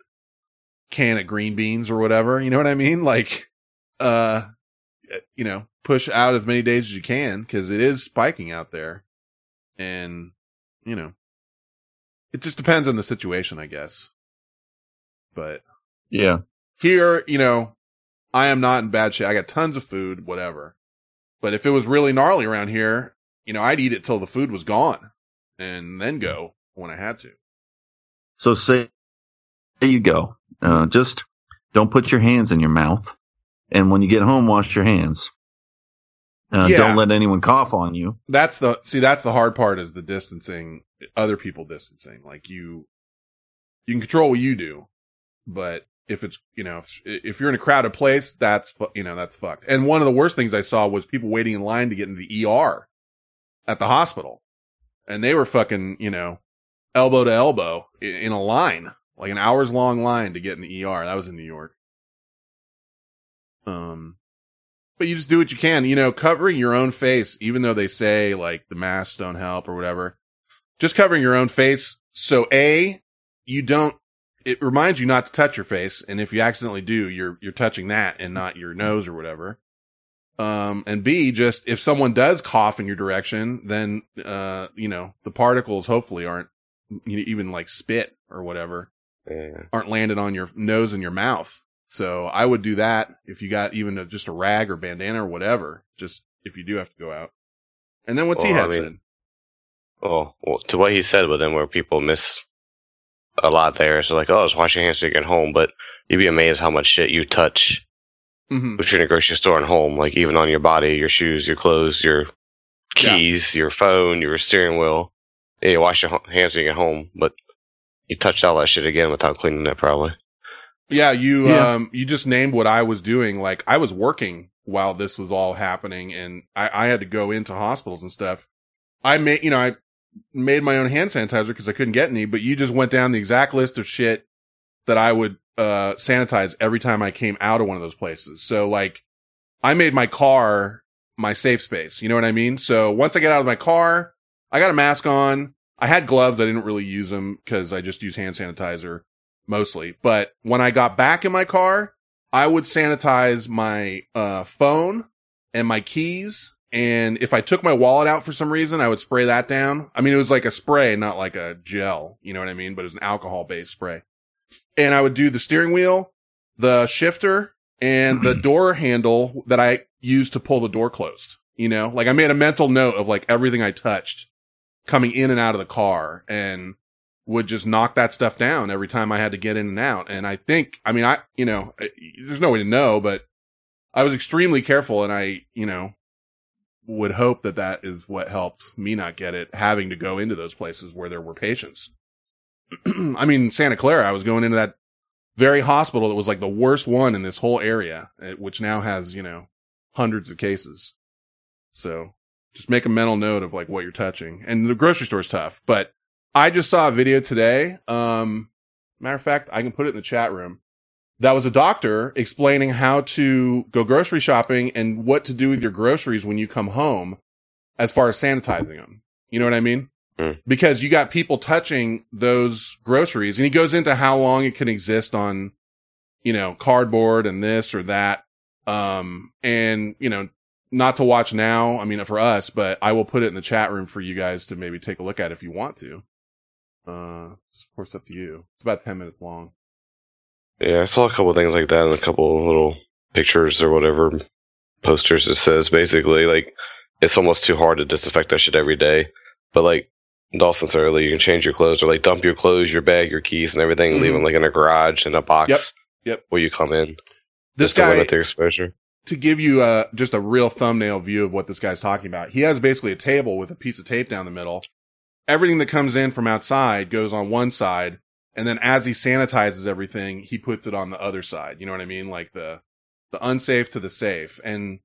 can of green beans or whatever. You know what I mean? Like, uh, you know, push out as many days as you can because it is spiking out there, and you know, it just depends on the situation, I guess. But
Yeah.
here, you know, I am not in bad shape. I got tons of food, whatever. But if it was really gnarly around here, you know, I'd eat it till the food was gone and then go when I had to.
So say, there you go. Uh, just don't put your hands in your mouth. And when you get home, wash your hands. Uh,
Yeah.
Don't let anyone cough on you.
That's the see. That's the hard part is the distancing. Other people distancing. Like you, you can control what you do, but if it's you know if, if you're in a crowded place, that's you know that's fucked. And one of the worst things I saw was people waiting in line to get into the ER at the hospital, and they were fucking you know elbow to elbow in a line, like an hours long line to get in the ER. That was in New York. Um, but you just do what you can, you know, covering your own face, even though they say like the masks don't help or whatever, just covering your own face. So A, you don't, it reminds you not to touch your face. And if you accidentally do, you're, you're touching that and not your nose or whatever. Um, and B, just if someone does cough in your direction, then, uh, you know, the particles hopefully aren't you know, even like spit or whatever
Yeah.
aren't landed on your nose and your mouth. So I would do that if you got even a, just a rag or bandana or whatever, just if you do have to go out. And then what
Well,
T Head
I mean-
said.
Oh, well, to what he said, but then where people miss a lot there. So like, oh, just wash your hands you get home. But you'd be amazed how much shit you touch
hmm
between a grocery store and home. Like even on your body, your shoes, your clothes, your
Yeah.
keys, your phone, your steering wheel. Yeah, you wash your hands when you get home, but you touched all that shit again without cleaning it probably.
Yeah, you
Yeah.
um you just named what I was doing. Like I was working while this was all happening and I, I had to go into hospitals and stuff. I made you know, I made my own hand sanitizer because I couldn't get any, but you just went down the exact list of shit that I would uh sanitize every time I came out of one of those places. So like I made my car my safe space. You know what I mean? So once I get out of my car, I got a mask on. I had gloves. I didn't really use them because I just use hand sanitizer mostly. But when I got back in my car, I would sanitize my uh, phone and my keys. And if I took my wallet out for some reason, I would spray that down. I mean, it was like a spray, not like a gel. You know what I mean? But it was an alcohol based spray. And I would do the steering wheel, the shifter, and the door handle that I used to pull the door closed. You know, like I made a mental note of like everything I touched coming in and out of the car and would just knock that stuff down every time I had to get in and out. And I think, I mean, I, you know, there's no way to know, but I was extremely careful and I, you know, would hope that that is what helped me not get it having to go into those places where there were patients. I mean, Santa Clara, I was going into that very hospital that was like the worst one in this whole area, eh, which now has, you know, hundreds of cases. So just make a mental note of like what you're touching. And the grocery store's tough, but I just saw a video today. Um, matter of fact, I can put it in the chat room. That was a doctor explaining how to go grocery shopping and what to do with your groceries when you come home as far as sanitizing them. You know what I mean?
Mm.
Because you got people touching those groceries and he goes into how long it can exist on, you know, cardboard and this or that. Um, and, you know, not to watch now. I mean, for us, but I will put it in the chat room for you guys to maybe take a look at if you want to. Uh, it's of course up to you. It's about 10 minutes long.
Yeah, I saw a couple things like that and a couple little pictures or whatever posters. It says basically like it's almost too hard to disinfect that shit every day. But like Dawson said earlier, you can change your clothes or like dump your clothes, your bag, your keys, and everything, and leave them like in a garage in a box.
Yep. Yep.
Where you come in.
This
just to
guy,
limit the exposure.
to give you uh just a real thumbnail view of what this guy's talking about. He has basically a table with a piece of tape down the middle. Everything that comes in from outside goes on one side, and then as he sanitizes everything, he puts it on the other side. You know what I mean? Like the the unsafe to the safe. And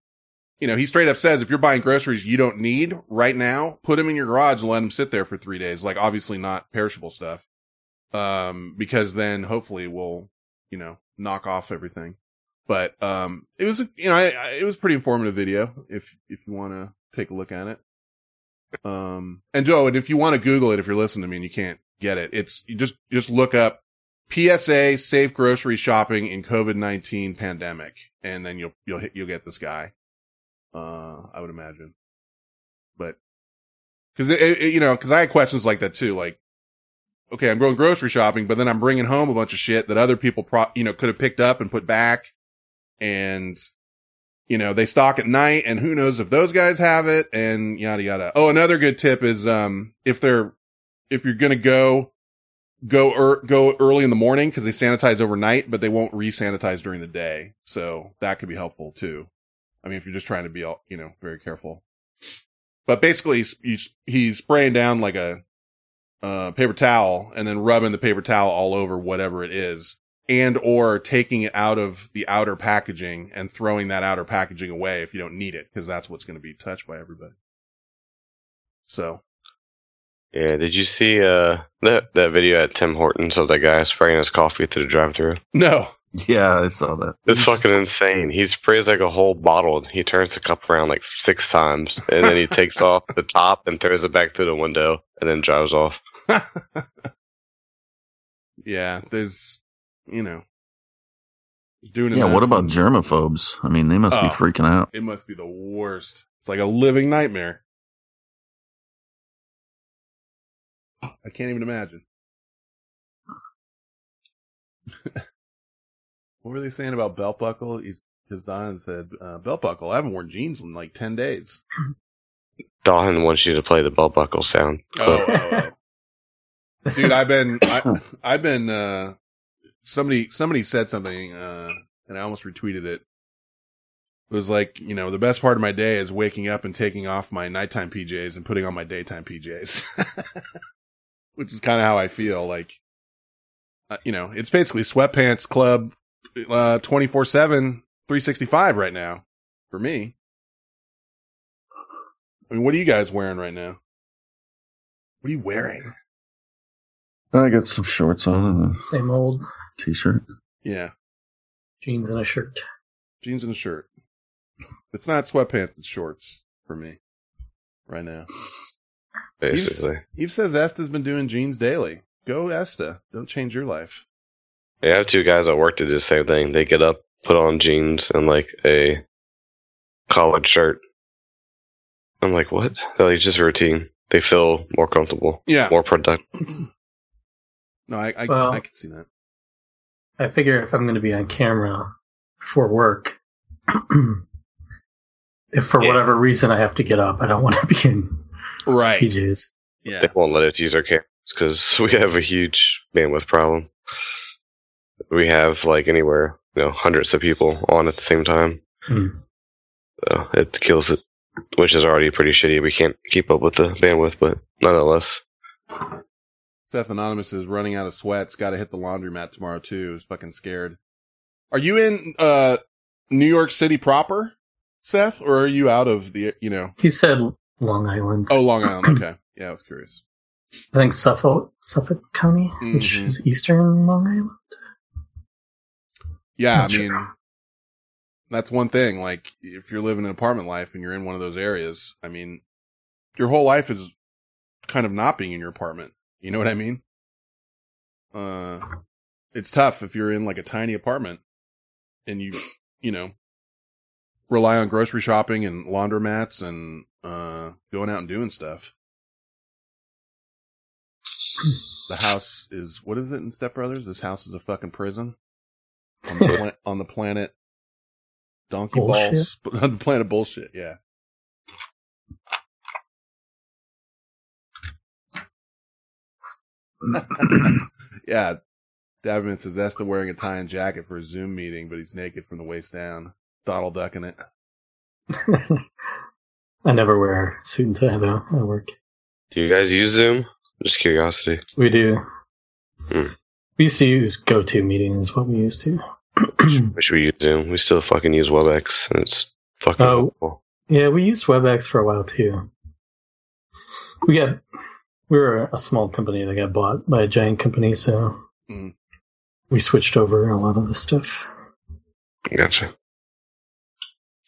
you know, he straight up says if you're buying groceries you don't need right now, put them in your garage and let them sit there for 3 days. Like obviously not perishable stuff. Um because then hopefully we'll, you know, knock off everything but um it was you know I, I, it was pretty informative video if if you want to take a look at it um and oh and if you want to google it if you're listening to me and you can't get it it's you just just look up psa safe grocery shopping in covid-19 pandemic and then you'll you'll hit you'll get this guy uh i would imagine. But because it, it, you know because i had questions like that too like okay i'm going grocery shopping but then i'm bringing home a bunch of shit that other people pro you know could have picked up and put back and you know they stock at night and who knows if those guys have it and yada yada. Oh another good tip is um if they're if you're gonna go go er, go early in the morning because they sanitize overnight but they won't re-sanitize during the day. So that could be helpful too I mean, if you're just trying to be all, you know, very careful. But basically, he's, he's, spraying down like a, uh, paper towel and then rubbing the paper towel all over whatever it is and or taking it out of the outer packaging and throwing that outer packaging away if you don't need it because that's what's going to be touched by everybody. So
Yeah, did you see uh that that video at Tim Hortons of that guy spraying his coffee through the drive-through?
no,
Yeah, I saw that.
It's fucking insane. He sprays like a whole bottle. He turns the cup around like six times, and then he takes off the top and throws it back through the window, and then drives off.
yeah, there's, you know, doing.
Yeah, what about
and
germaphobes? I mean, they must be
Oh.
freaking out.
It must be the worst. It's like a living nightmare. I can't even imagine. what were they saying about belt buckle? He's because Don said uh, belt buckle. I haven't worn jeans in like ten days.
Dawn wants you to play the belt buckle sound.
Oh, oh, oh. dude, I've been I, I've been uh somebody somebody said something uh and I almost retweeted it. It was like, you know, the best part of my day is waking up and taking off my nighttime PJs and putting on my daytime PJs. Which is kind of how I feel like uh, you know, it's basically sweatpants club uh 24/7 365 right now for me. I mean, what are you guys wearing right now? What are you wearing?
I got some shorts on and
Same old
t-shirt.
Yeah,
jeans and a shirt.
jeans and a shirt. It's not sweatpants, it's shorts for me right now.
Basically,
Eve says Esta's been doing jeans daily. Go Esta. Don't change your life.
Yeah, I have two guys at work that do the same thing. They get up, put on jeans and like a collared shirt. I'm like, what? They're like, just routine. They feel more comfortable,
Yeah.
more productive.
No, I I,
Well-
I can see that.
I figure if I'm going to be on camera for work, if for
Yeah.
whatever reason I have to get up, I don't want to be in
Right.
PJs.
Yeah.
They won't let us use our cameras because we have a huge bandwidth problem. We have like anywhere, you know, hundreds of people on at the same time. So it kills it, which is already pretty shitty. We can't keep up with the bandwidth, but nonetheless,
Seth Anonymous is running out of sweats. Got to hit the laundromat tomorrow too. He's fucking scared. Are you in uh New York City proper, Seth, or are you out of the you know?
He said Long Island.
Oh, Long Island. Okay. Yeah, I was curious.
I think Suffolk, Suffolk County, which
Mhm.
is eastern Long Island.
Yeah, I
Not sure.
mean, that's one thing. Like, if you're living an apartment life and you're in one of those areas, I mean, your whole life is kind of not being in your apartment. You know what I mean? Uh, it's tough if you're in like a tiny apartment and you, you know, rely on grocery shopping and laundromats and, uh, going out and doing stuff. The house is, what is it in Step Brothers? This house is a fucking prison on the, pla- on the planet donkey
Bullshit?
balls on the planet bullshit yeah yeah Davenant says Esta wearing a tie and jacket for a zoom meeting but he's naked from the waist down Donald ducking it
I never wear a suit and tie though I work.
do you guys use Zoom? Just curiosity.
We do.
Hmm.
We used to use GoTo meeting is what we used to.
Wish we use Zoom. We still fucking use WebEx, and it's fucking
Oh.
awful.
Yeah, we used WebEx for a while too. We got we were a small company that got bought by a giant company, so
Mm.
we switched over a lot of the stuff.
Gotcha.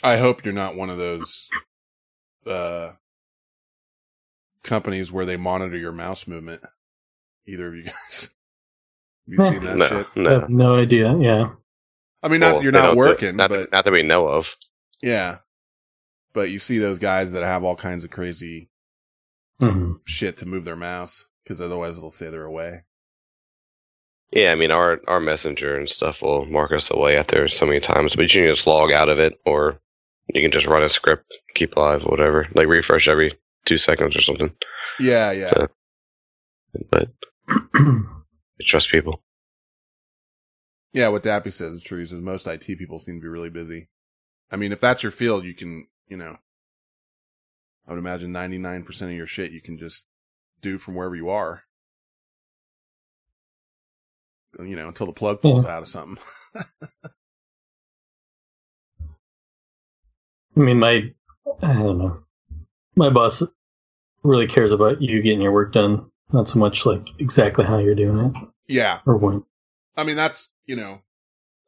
I hope you're not one of those uh companies where they monitor your mouse movement either of you guys have you seen that
No,
shit
I
no.
have no idea. Yeah.
I mean not
Well,
that you're not working
not,
but
not that we know of.
yeah but you see those guys that have all kinds of crazy
hmm
shit to move their mouse because otherwise it'll say they're away.
Yeah, I mean our our messenger and stuff will mark us away out there so many times, but you can just log out of it, or you can just run a script, keep live, whatever. Like refresh every two seconds or something.
Yeah, yeah.
Yeah. But I trust people.
Yeah, what Dappy says is true. He says most IT people seem to be really busy. I mean, if that's your field, you can, you know, I would imagine 99% of your shit you can just do from wherever you are. You know, until the plug falls mm-hmm. out of something.
I mean, my, I don't know. My boss really cares about you getting your work done, not so much like exactly how you're doing it
yeah.
or when.
I mean, that's, you know,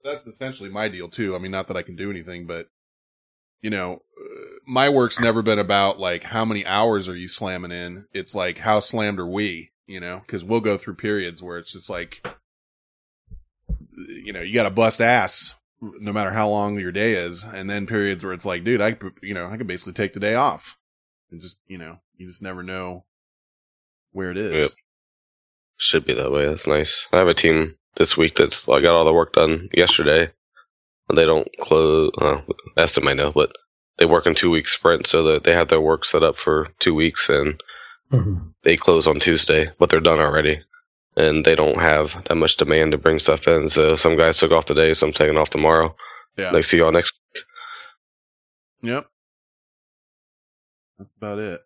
that's essentially my deal too. I mean, not that I can do anything, but, you know, uh, my work's never been about like how many hours are you slamming in. It's like how slammed are we, you know, cause we'll go through periods where it's just like, you know, you got to bust ass no matter how long your day is. And then periods where it's like, dude, I, you know, I could basically take the day off and just, you know, you just never know where it is.
Yep. Should be that way. That's nice. I have a team this week that's I got all the work done yesterday, and they don't close. Uh, Estim I know, but they work in two week sprints, so that they have their work set up for two weeks, and
Mhm.
they close on Tuesday, but they're done already, and they don't have that much demand to bring stuff in. So some guys took off today, so I'm taking off tomorrow.
Yeah.
Like see y'all next. week.
Yep. That's about it.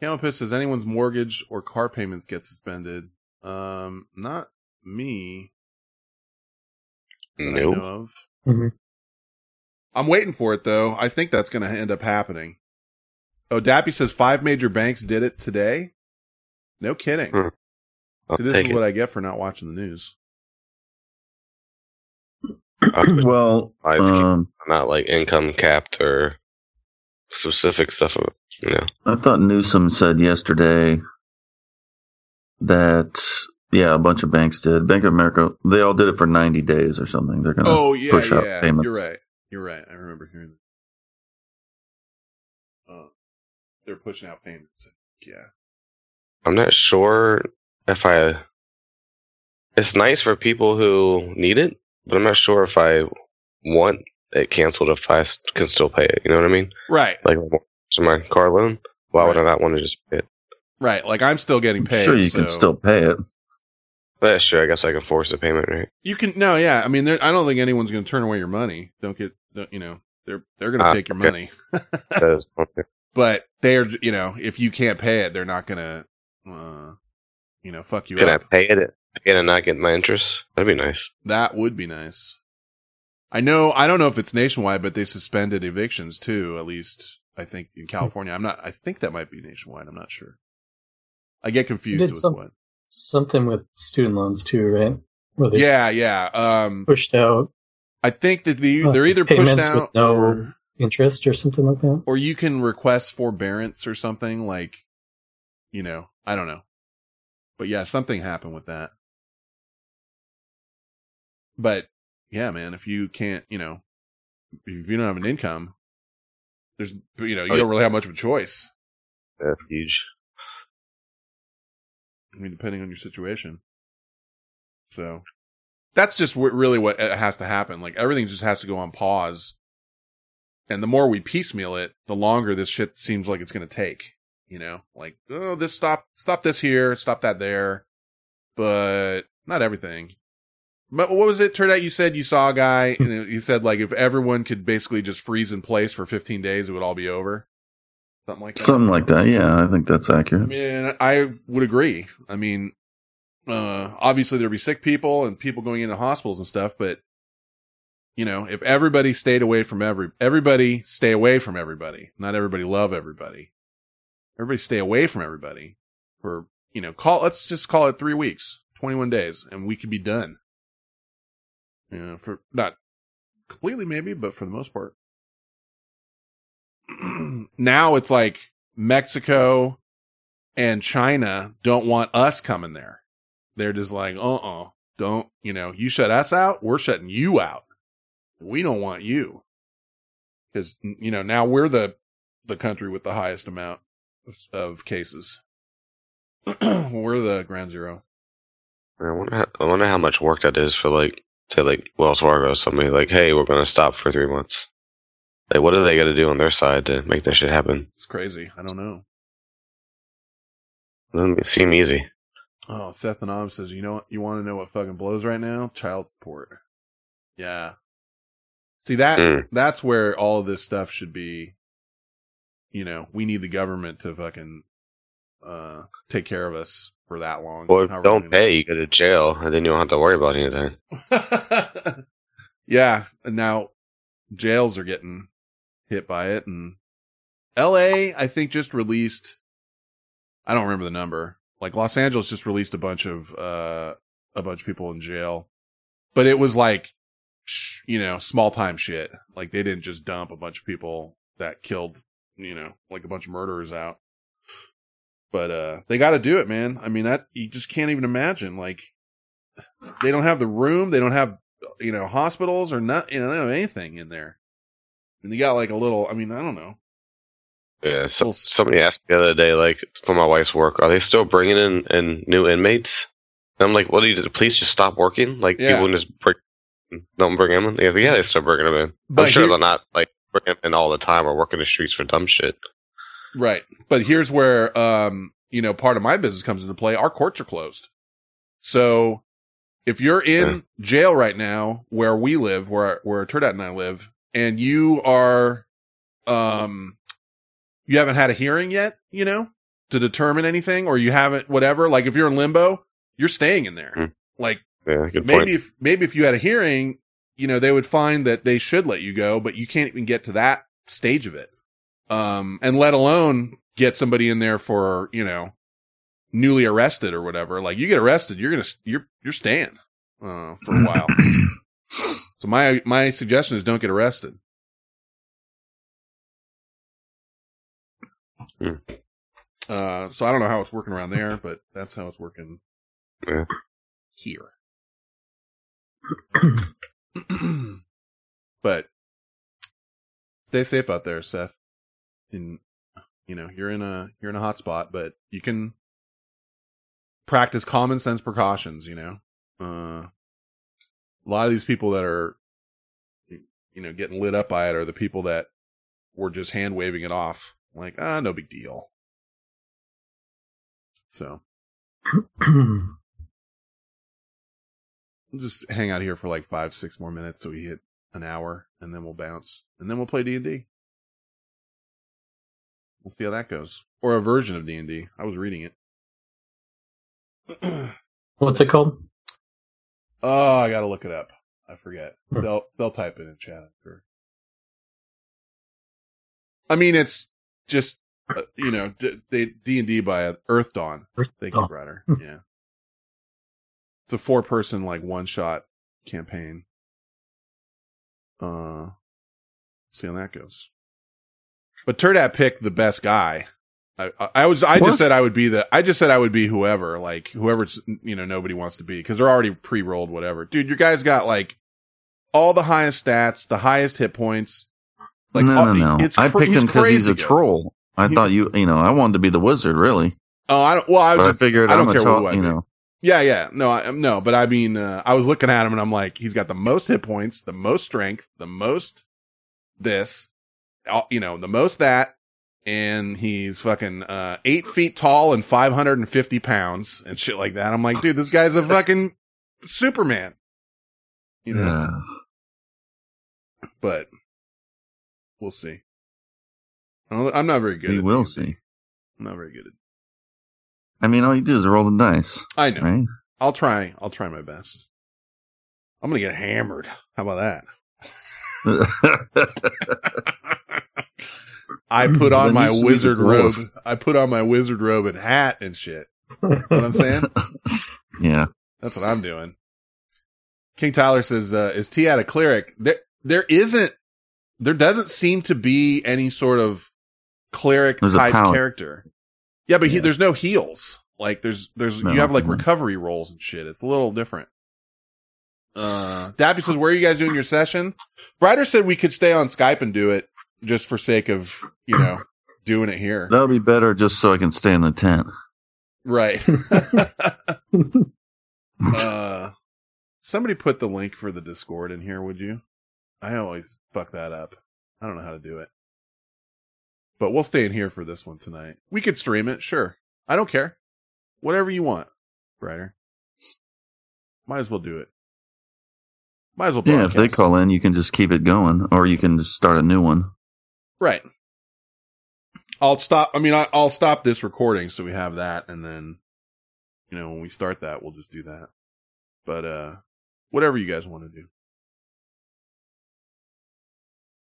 Camel says anyone's mortgage or car payments get suspended. Um, not me. No. I
Nope.
know of.
Mhm.
I'm waiting for it though. I think that's going to end up happening. Oh, Dappy says five major banks did it today. No kidding.
Hmm.
See, this is
it.
what I get for not watching the news.
Well,
I just
um,
not like income capped or specific stuff. You know.
I thought Newsom said yesterday that yeah, a bunch of banks did. Bank of America, they all did it for ninety days or something. They're gonna
Oh yeah,
push out
yeah.
payments.
You're right. You're right. I remember hearing that. Uh, they're pushing out payments. Yeah.
I'm not sure if I. It's nice for people who need it, but I'm not sure if I want it canceled if I can still pay it. You know what I mean?
Right.
Like so my car loan. Why would I not want to just pay it?
Right. Like I'm still getting
I'm
paid.
sure you can still pay it.
That's sure. I guess I can force a payment, right?
You can no, yeah. I mean, there- I don't think anyone's going to turn away your money. Don't get, don't- you know, they're they're going to
Ah,
take your
okay.
money.
That is- okay.
but they're, you know, if you can't pay it, they're not going to, uh, you know, fuck you
Can I pay it again and not get my interest? That'd be nice.
That would be nice. I know. I don't know if it's nationwide, but they suspended evictions too. At least I think in California. I'm not. I think that might be nationwide. I'm not sure. I get confused with
some-
what.
Something with student loans too, right?
Yeah, yeah. Um,
pushed out
I think that the,
Uh,
they're either pushed
payments
out
with no-
or
interest or something like that.
or you can request forbearance or something like you know i don't know but yeah something happened with that but yeah man if you can't you know if you don't have an income there's you know you
Oh,
don't really have much of a choice.
That's huge.
i mean depending on your situation. So that's just what really what uh, has to happen. Like everything just has to go on pause. And the more we piecemeal it the longer this shit seems like it's going to take you know? Like oh this stop stop this here stop that there. But not everything but what was it Turned turnout you said you saw a guy and you said like if everyone could basically just freeze in place for 15 days it would all be over something like that
Something like that. Yeah, I think that's accurate.
I mean, I would agree. I mean, uh, obviously there'd be sick people and people going into hospitals and stuff, but you know, if everybody stayed away from every, everybody stay away from everybody, not everybody love everybody. Everybody stay away from everybody for, you know, call, let's just call it three weeks, 21 days, and we could be done. You know, for not completely maybe, but for the most part. now it's like Mexico and China don't want us coming there. They're just like, uh uh-uh, uh, don't, you know, you shut us out, we're shutting you out. We don't want you. Cause, you know, now we're the, the country with the highest amount of, of cases. we're the ground zero.
I wonder. How, I wonder how much work that is for like, say, like Wells Fargo. or Somebody like, hey, we're going to stop for three months. Like, what are they going to do on their side to make that shit happen?
It's crazy. I don't know.
Doesn't seem easy.
Oh, Seth and says, you know what? You want to know what fucking blows right now? Child support. Yeah. See that
Mm.
that's where all of this stuff should be. You know, we need the government to fucking uh take care of us for that long.
Well, don't pay, you go to jail, and then you don't have to worry about anything.
yeah, and now jails are getting hit by it, and L.A. I think just released. I don't remember the number. Like Los Angeles just released a bunch of uh a bunch of people in jail, but it was like, sh- you know, small time shit. Like they didn't just dump a bunch of people that killed, you know, like a bunch of murderers out. But uh they got to do it, man. I mean that you just can't even imagine. Like they don't have the room, they don't have you know hospitals or not. You know, they don't have anything in there. And they got like a little. I mean, I don't know.
Yeah. So, somebody asked me the other day, like, for my wife's work, are they still bringing in, in new inmates? And I'm like, what do you do? The police just stop working? Like,
Yeah.
people just bring, don't bring them in? They go, yeah, they still bringing them in.
But
I'm sure
here-
they're not, like, bringing them in all the time or working the streets for dumb shit.
Right. But here's where um, you know, part of my business comes into play. Our courts are closed. So if you're in
Yeah.
jail right now where we live, where where Turdat and I live, and you are um you haven't had a hearing yet, you know, to determine anything, or you haven't whatever, like if you're in limbo, you're staying in there.
Hmm.
Like
Yeah,
maybe
point.
if maybe if you had a hearing, you know, they would find that they should let you go, but you can't even get to that stage of it. Um, and let alone get somebody in there for, you know, newly arrested or whatever. Like you get arrested, you're going to, you're, you're staying, uh, for a while. so my, my suggestion is don't get arrested.
Hmm.
Uh, so I don't know how it's working around there, but that's how it's working
Yeah.
here. but stay safe out there, Seth. And you know, you're in a you're in a hot spot, but you can practice common sense precautions, you know. Uh a lot of these people that are you know, getting lit up by it are the people that were just hand waving it off. Like, ah, no big deal. So we'll just hang out here for like five, six more minutes so we hit an hour, and then we'll bounce, and then we'll play D and D. We'll see how that goes, or a version of D and D. I was reading it.
What's it called?
oh, I gotta look it up. I forget.
Hmm.
They'll they'll type it in chat. I'm sure. I mean, it's just uh, you know D and D by Earthdawn.
Earth
Thank you,
Dawn.
Ryder.
Hmm.
Yeah. It's a four person like one shot campaign. Uh see how that goes. But Turdat picked the best guy. I, I, was I
What?
just said I would be the I just said I would be whoever, like whoever's you know nobody wants to be because they're already pre rolled whatever. Dude, your guy's got like all the highest stats, the highest hit points. Like
no,
all-
no, no. I
cra-
picked him because he's a troll. I
He-
thought you, you know, I wanted to be the wizard, really.
Oh, I don't. Well, I
But I figured
I don't
I'm a
care what
you know.
Yeah, yeah. No, I, no, but I mean, uh, I was looking at him and I'm like, he's got the most hit points, the most strength, the most this, you know, the most that, and he's fucking uh, eight feet tall and 550 pounds and shit like that. I'm like, dude, this guy's a fucking Superman. You know,
Yeah.
but we'll see. I'm not very good.
we
at
will see.
I'm not very good at.
I mean, all you do is roll the dice,
I know.
right?
I'll try. I'll try my best. I'm gonna get hammered. How about that? I put on my
you should be the
wizard robe. I put on my wizard robe and hat and shit. know what I'm saying?
yeah.
That's what I'm doing. King Tyler says, uh, "Is Tiat a cleric?" There, there isn't. There doesn't seem to be any sort of cleric
There's
type character. Yeah, but he, there's no heals. Like there's, there's
No,
you have like
no.
recovery rolls and shit. It's a little different. Uh, Dappy says, "Where are you guys doing your session?" Ryder said we could stay on Skype and do it just for sake of you know doing it here.
That would be better just so I can stay in the tent.
Right. uh, somebody put the link for the Discord in here, would you? I always fuck that up. I don't know how to do it. But we'll stay in here for this one tonight. We could stream it, sure. I don't care. Whatever you want, Brighter. Might as well do it. Might as well.
Yeah, if they call in, you can just keep it going, or you can just start a new one.
Right. I'll stop. I mean, I, I'll stop this recording so we have that, and then, you know, when we start that, we'll just do that. But uh, whatever you guys want to do.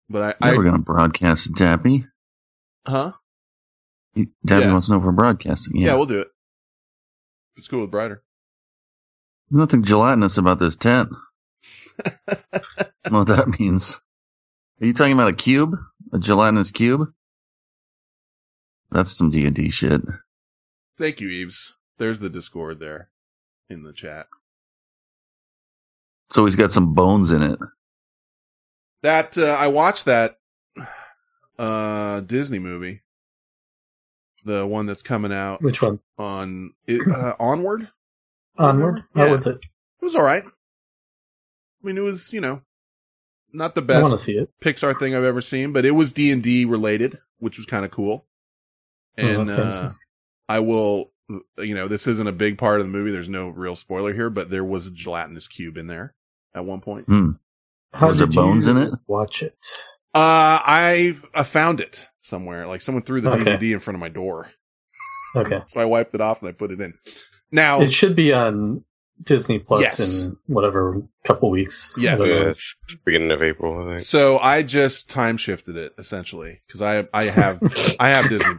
But I,
Yeah,
I
we're gonna broadcast Dappy.
huh?
Dappy
Yeah.
wants to know if we're broadcasting.
Yeah.
Yeah,
we'll do it. It's cool with Brighter.
Nothing gelatinous about this tent. I don't know what that means. Are you talking about a cube? A gelatinous cube? That's some D and D shit.
Thank you, Eves. There's the Discord there in the chat.
So he's got some bones in it.
That uh, I watched that uh Disney movie, the one that's coming out
Which one?
on it, uh, Onward.
Onward? How
Yeah.
was it?
It was all right. I mean, it was you know not the
I want to
best
see it.
Pixar thing I've ever seen, but it was D and D related, which was kind of cool. And
Oh,
uh. I will, you know, this isn't a big part of the movie. There's no real spoiler here, but there was a gelatinous cube in there at one point.
Hmm.
How
was there bones
you
in it?
Watch it.
Uh, I, I found it somewhere. Like someone threw the
Okay.
DVD in front of my door.
Okay.
So I wiped it off and I put it in. Now,
It should be on Disney Plus
Yes.
in whatever couple weeks.
Yes.
Yeah, beginning of April, I think.
so I just time shifted it essentially because I, I have, I have Disney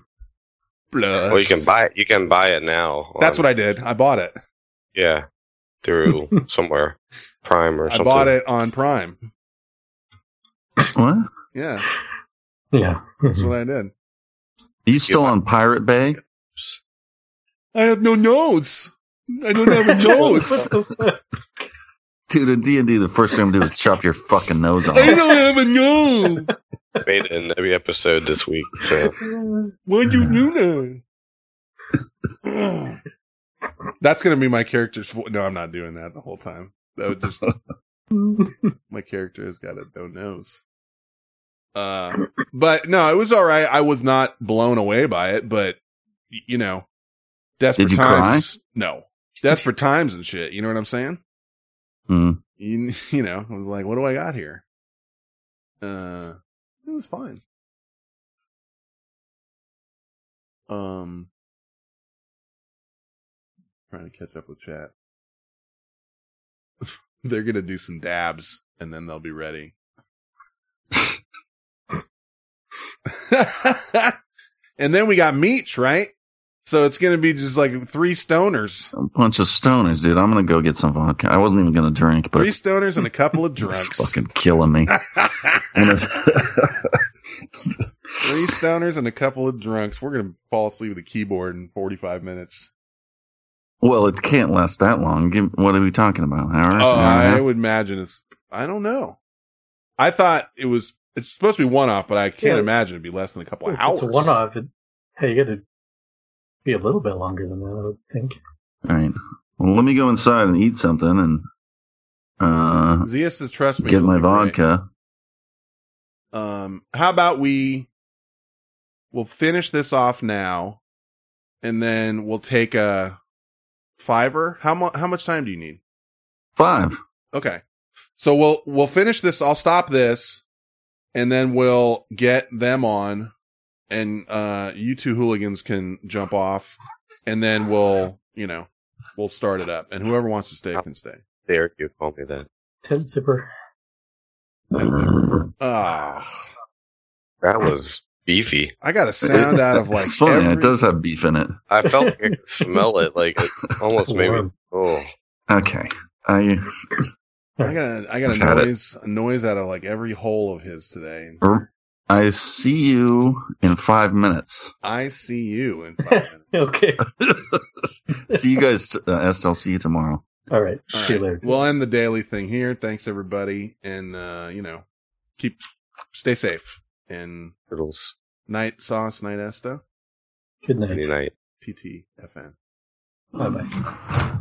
Plus.
Well, you can buy it. You can buy it now.
That's what I did. I bought it.
Yeah, through somewhere, Prime or something.
I bought it on Prime.
What?
Yeah,
Yeah.
that's what I mm-hmm. did.
Are you still on Pirate Bay?
I have no notes. I don't have a notes.
What the fuck?
Dude, in D and D, the first thing I'm gonna do is chop your fucking nose off.
I don't have a nose.
Made it in every episode this week. So
Why'd you do that? That's gonna be my character's. Vo- no, I'm not doing that the whole time. That would just my character has got a no nose. Uh, but no, it was all right. I was not blown away by it, but you know, desperate
Did you
times. No, desperate times and shit. You know what I'm saying?
Hmm.
You, you know, I was like, what do I got here? Uh, it was fine. Um, trying to catch up with chat. They're gonna do some dabs and then they'll be ready. and then we got Meech, right? So it's gonna be just like three stoners.
A bunch of stoners, dude. I'm gonna go get some vodka. I wasn't even gonna drink, but
Three stoners and a couple of drunks.
fucking killing me.
Three stoners and a couple of drunks. We're gonna fall asleep with a keyboard in forty-five minutes.
well, it can't last that long. Give, what are we talking about? Hour?
Oh,
Hour and a
I
half?
would imagine it's. I don't know. I thought it was. It's supposed to be one off, but I can't
Yeah.
imagine it'd be less than a couple of hours.
it's a one off, it, hey, you got to be a little bit longer than that, I would think.
All right. Well, let me go inside and eat something and uh,
Zeus says, "Trust me."
get my
be great."
vodka.
Um, how about we? We'll finish this off now, and then we'll take a fiver. How much? How much time do you need?
Five.
Okay. So we'll we'll finish this. I'll stop this, and then we'll get them on, and uh, you two hooligans can jump off, and then we'll you know we'll start it up, and whoever wants to stay can stay.
There, you call me that?
Ten Zipper.
Ah,
That was beefy.
I got a sound out of like
it's funny.
every-
It does have beef in it.
I felt like I could smell it. Like it almost made me. Oh,
Okay. I
I got a, I got
I've
a noise a noise out of like every hole of his today.
I see you in five minutes.
I see you in five minutes.
Okay.
see you guys. Uh, Estelle. See you tomorrow.
All right.
All
See you later.
We'll end the daily thing here. Thanks everybody, and uh, you know, keep stay safe and
turtles.
night sauce night esta
Good night.
Any night.
TTFN.
Bye bye.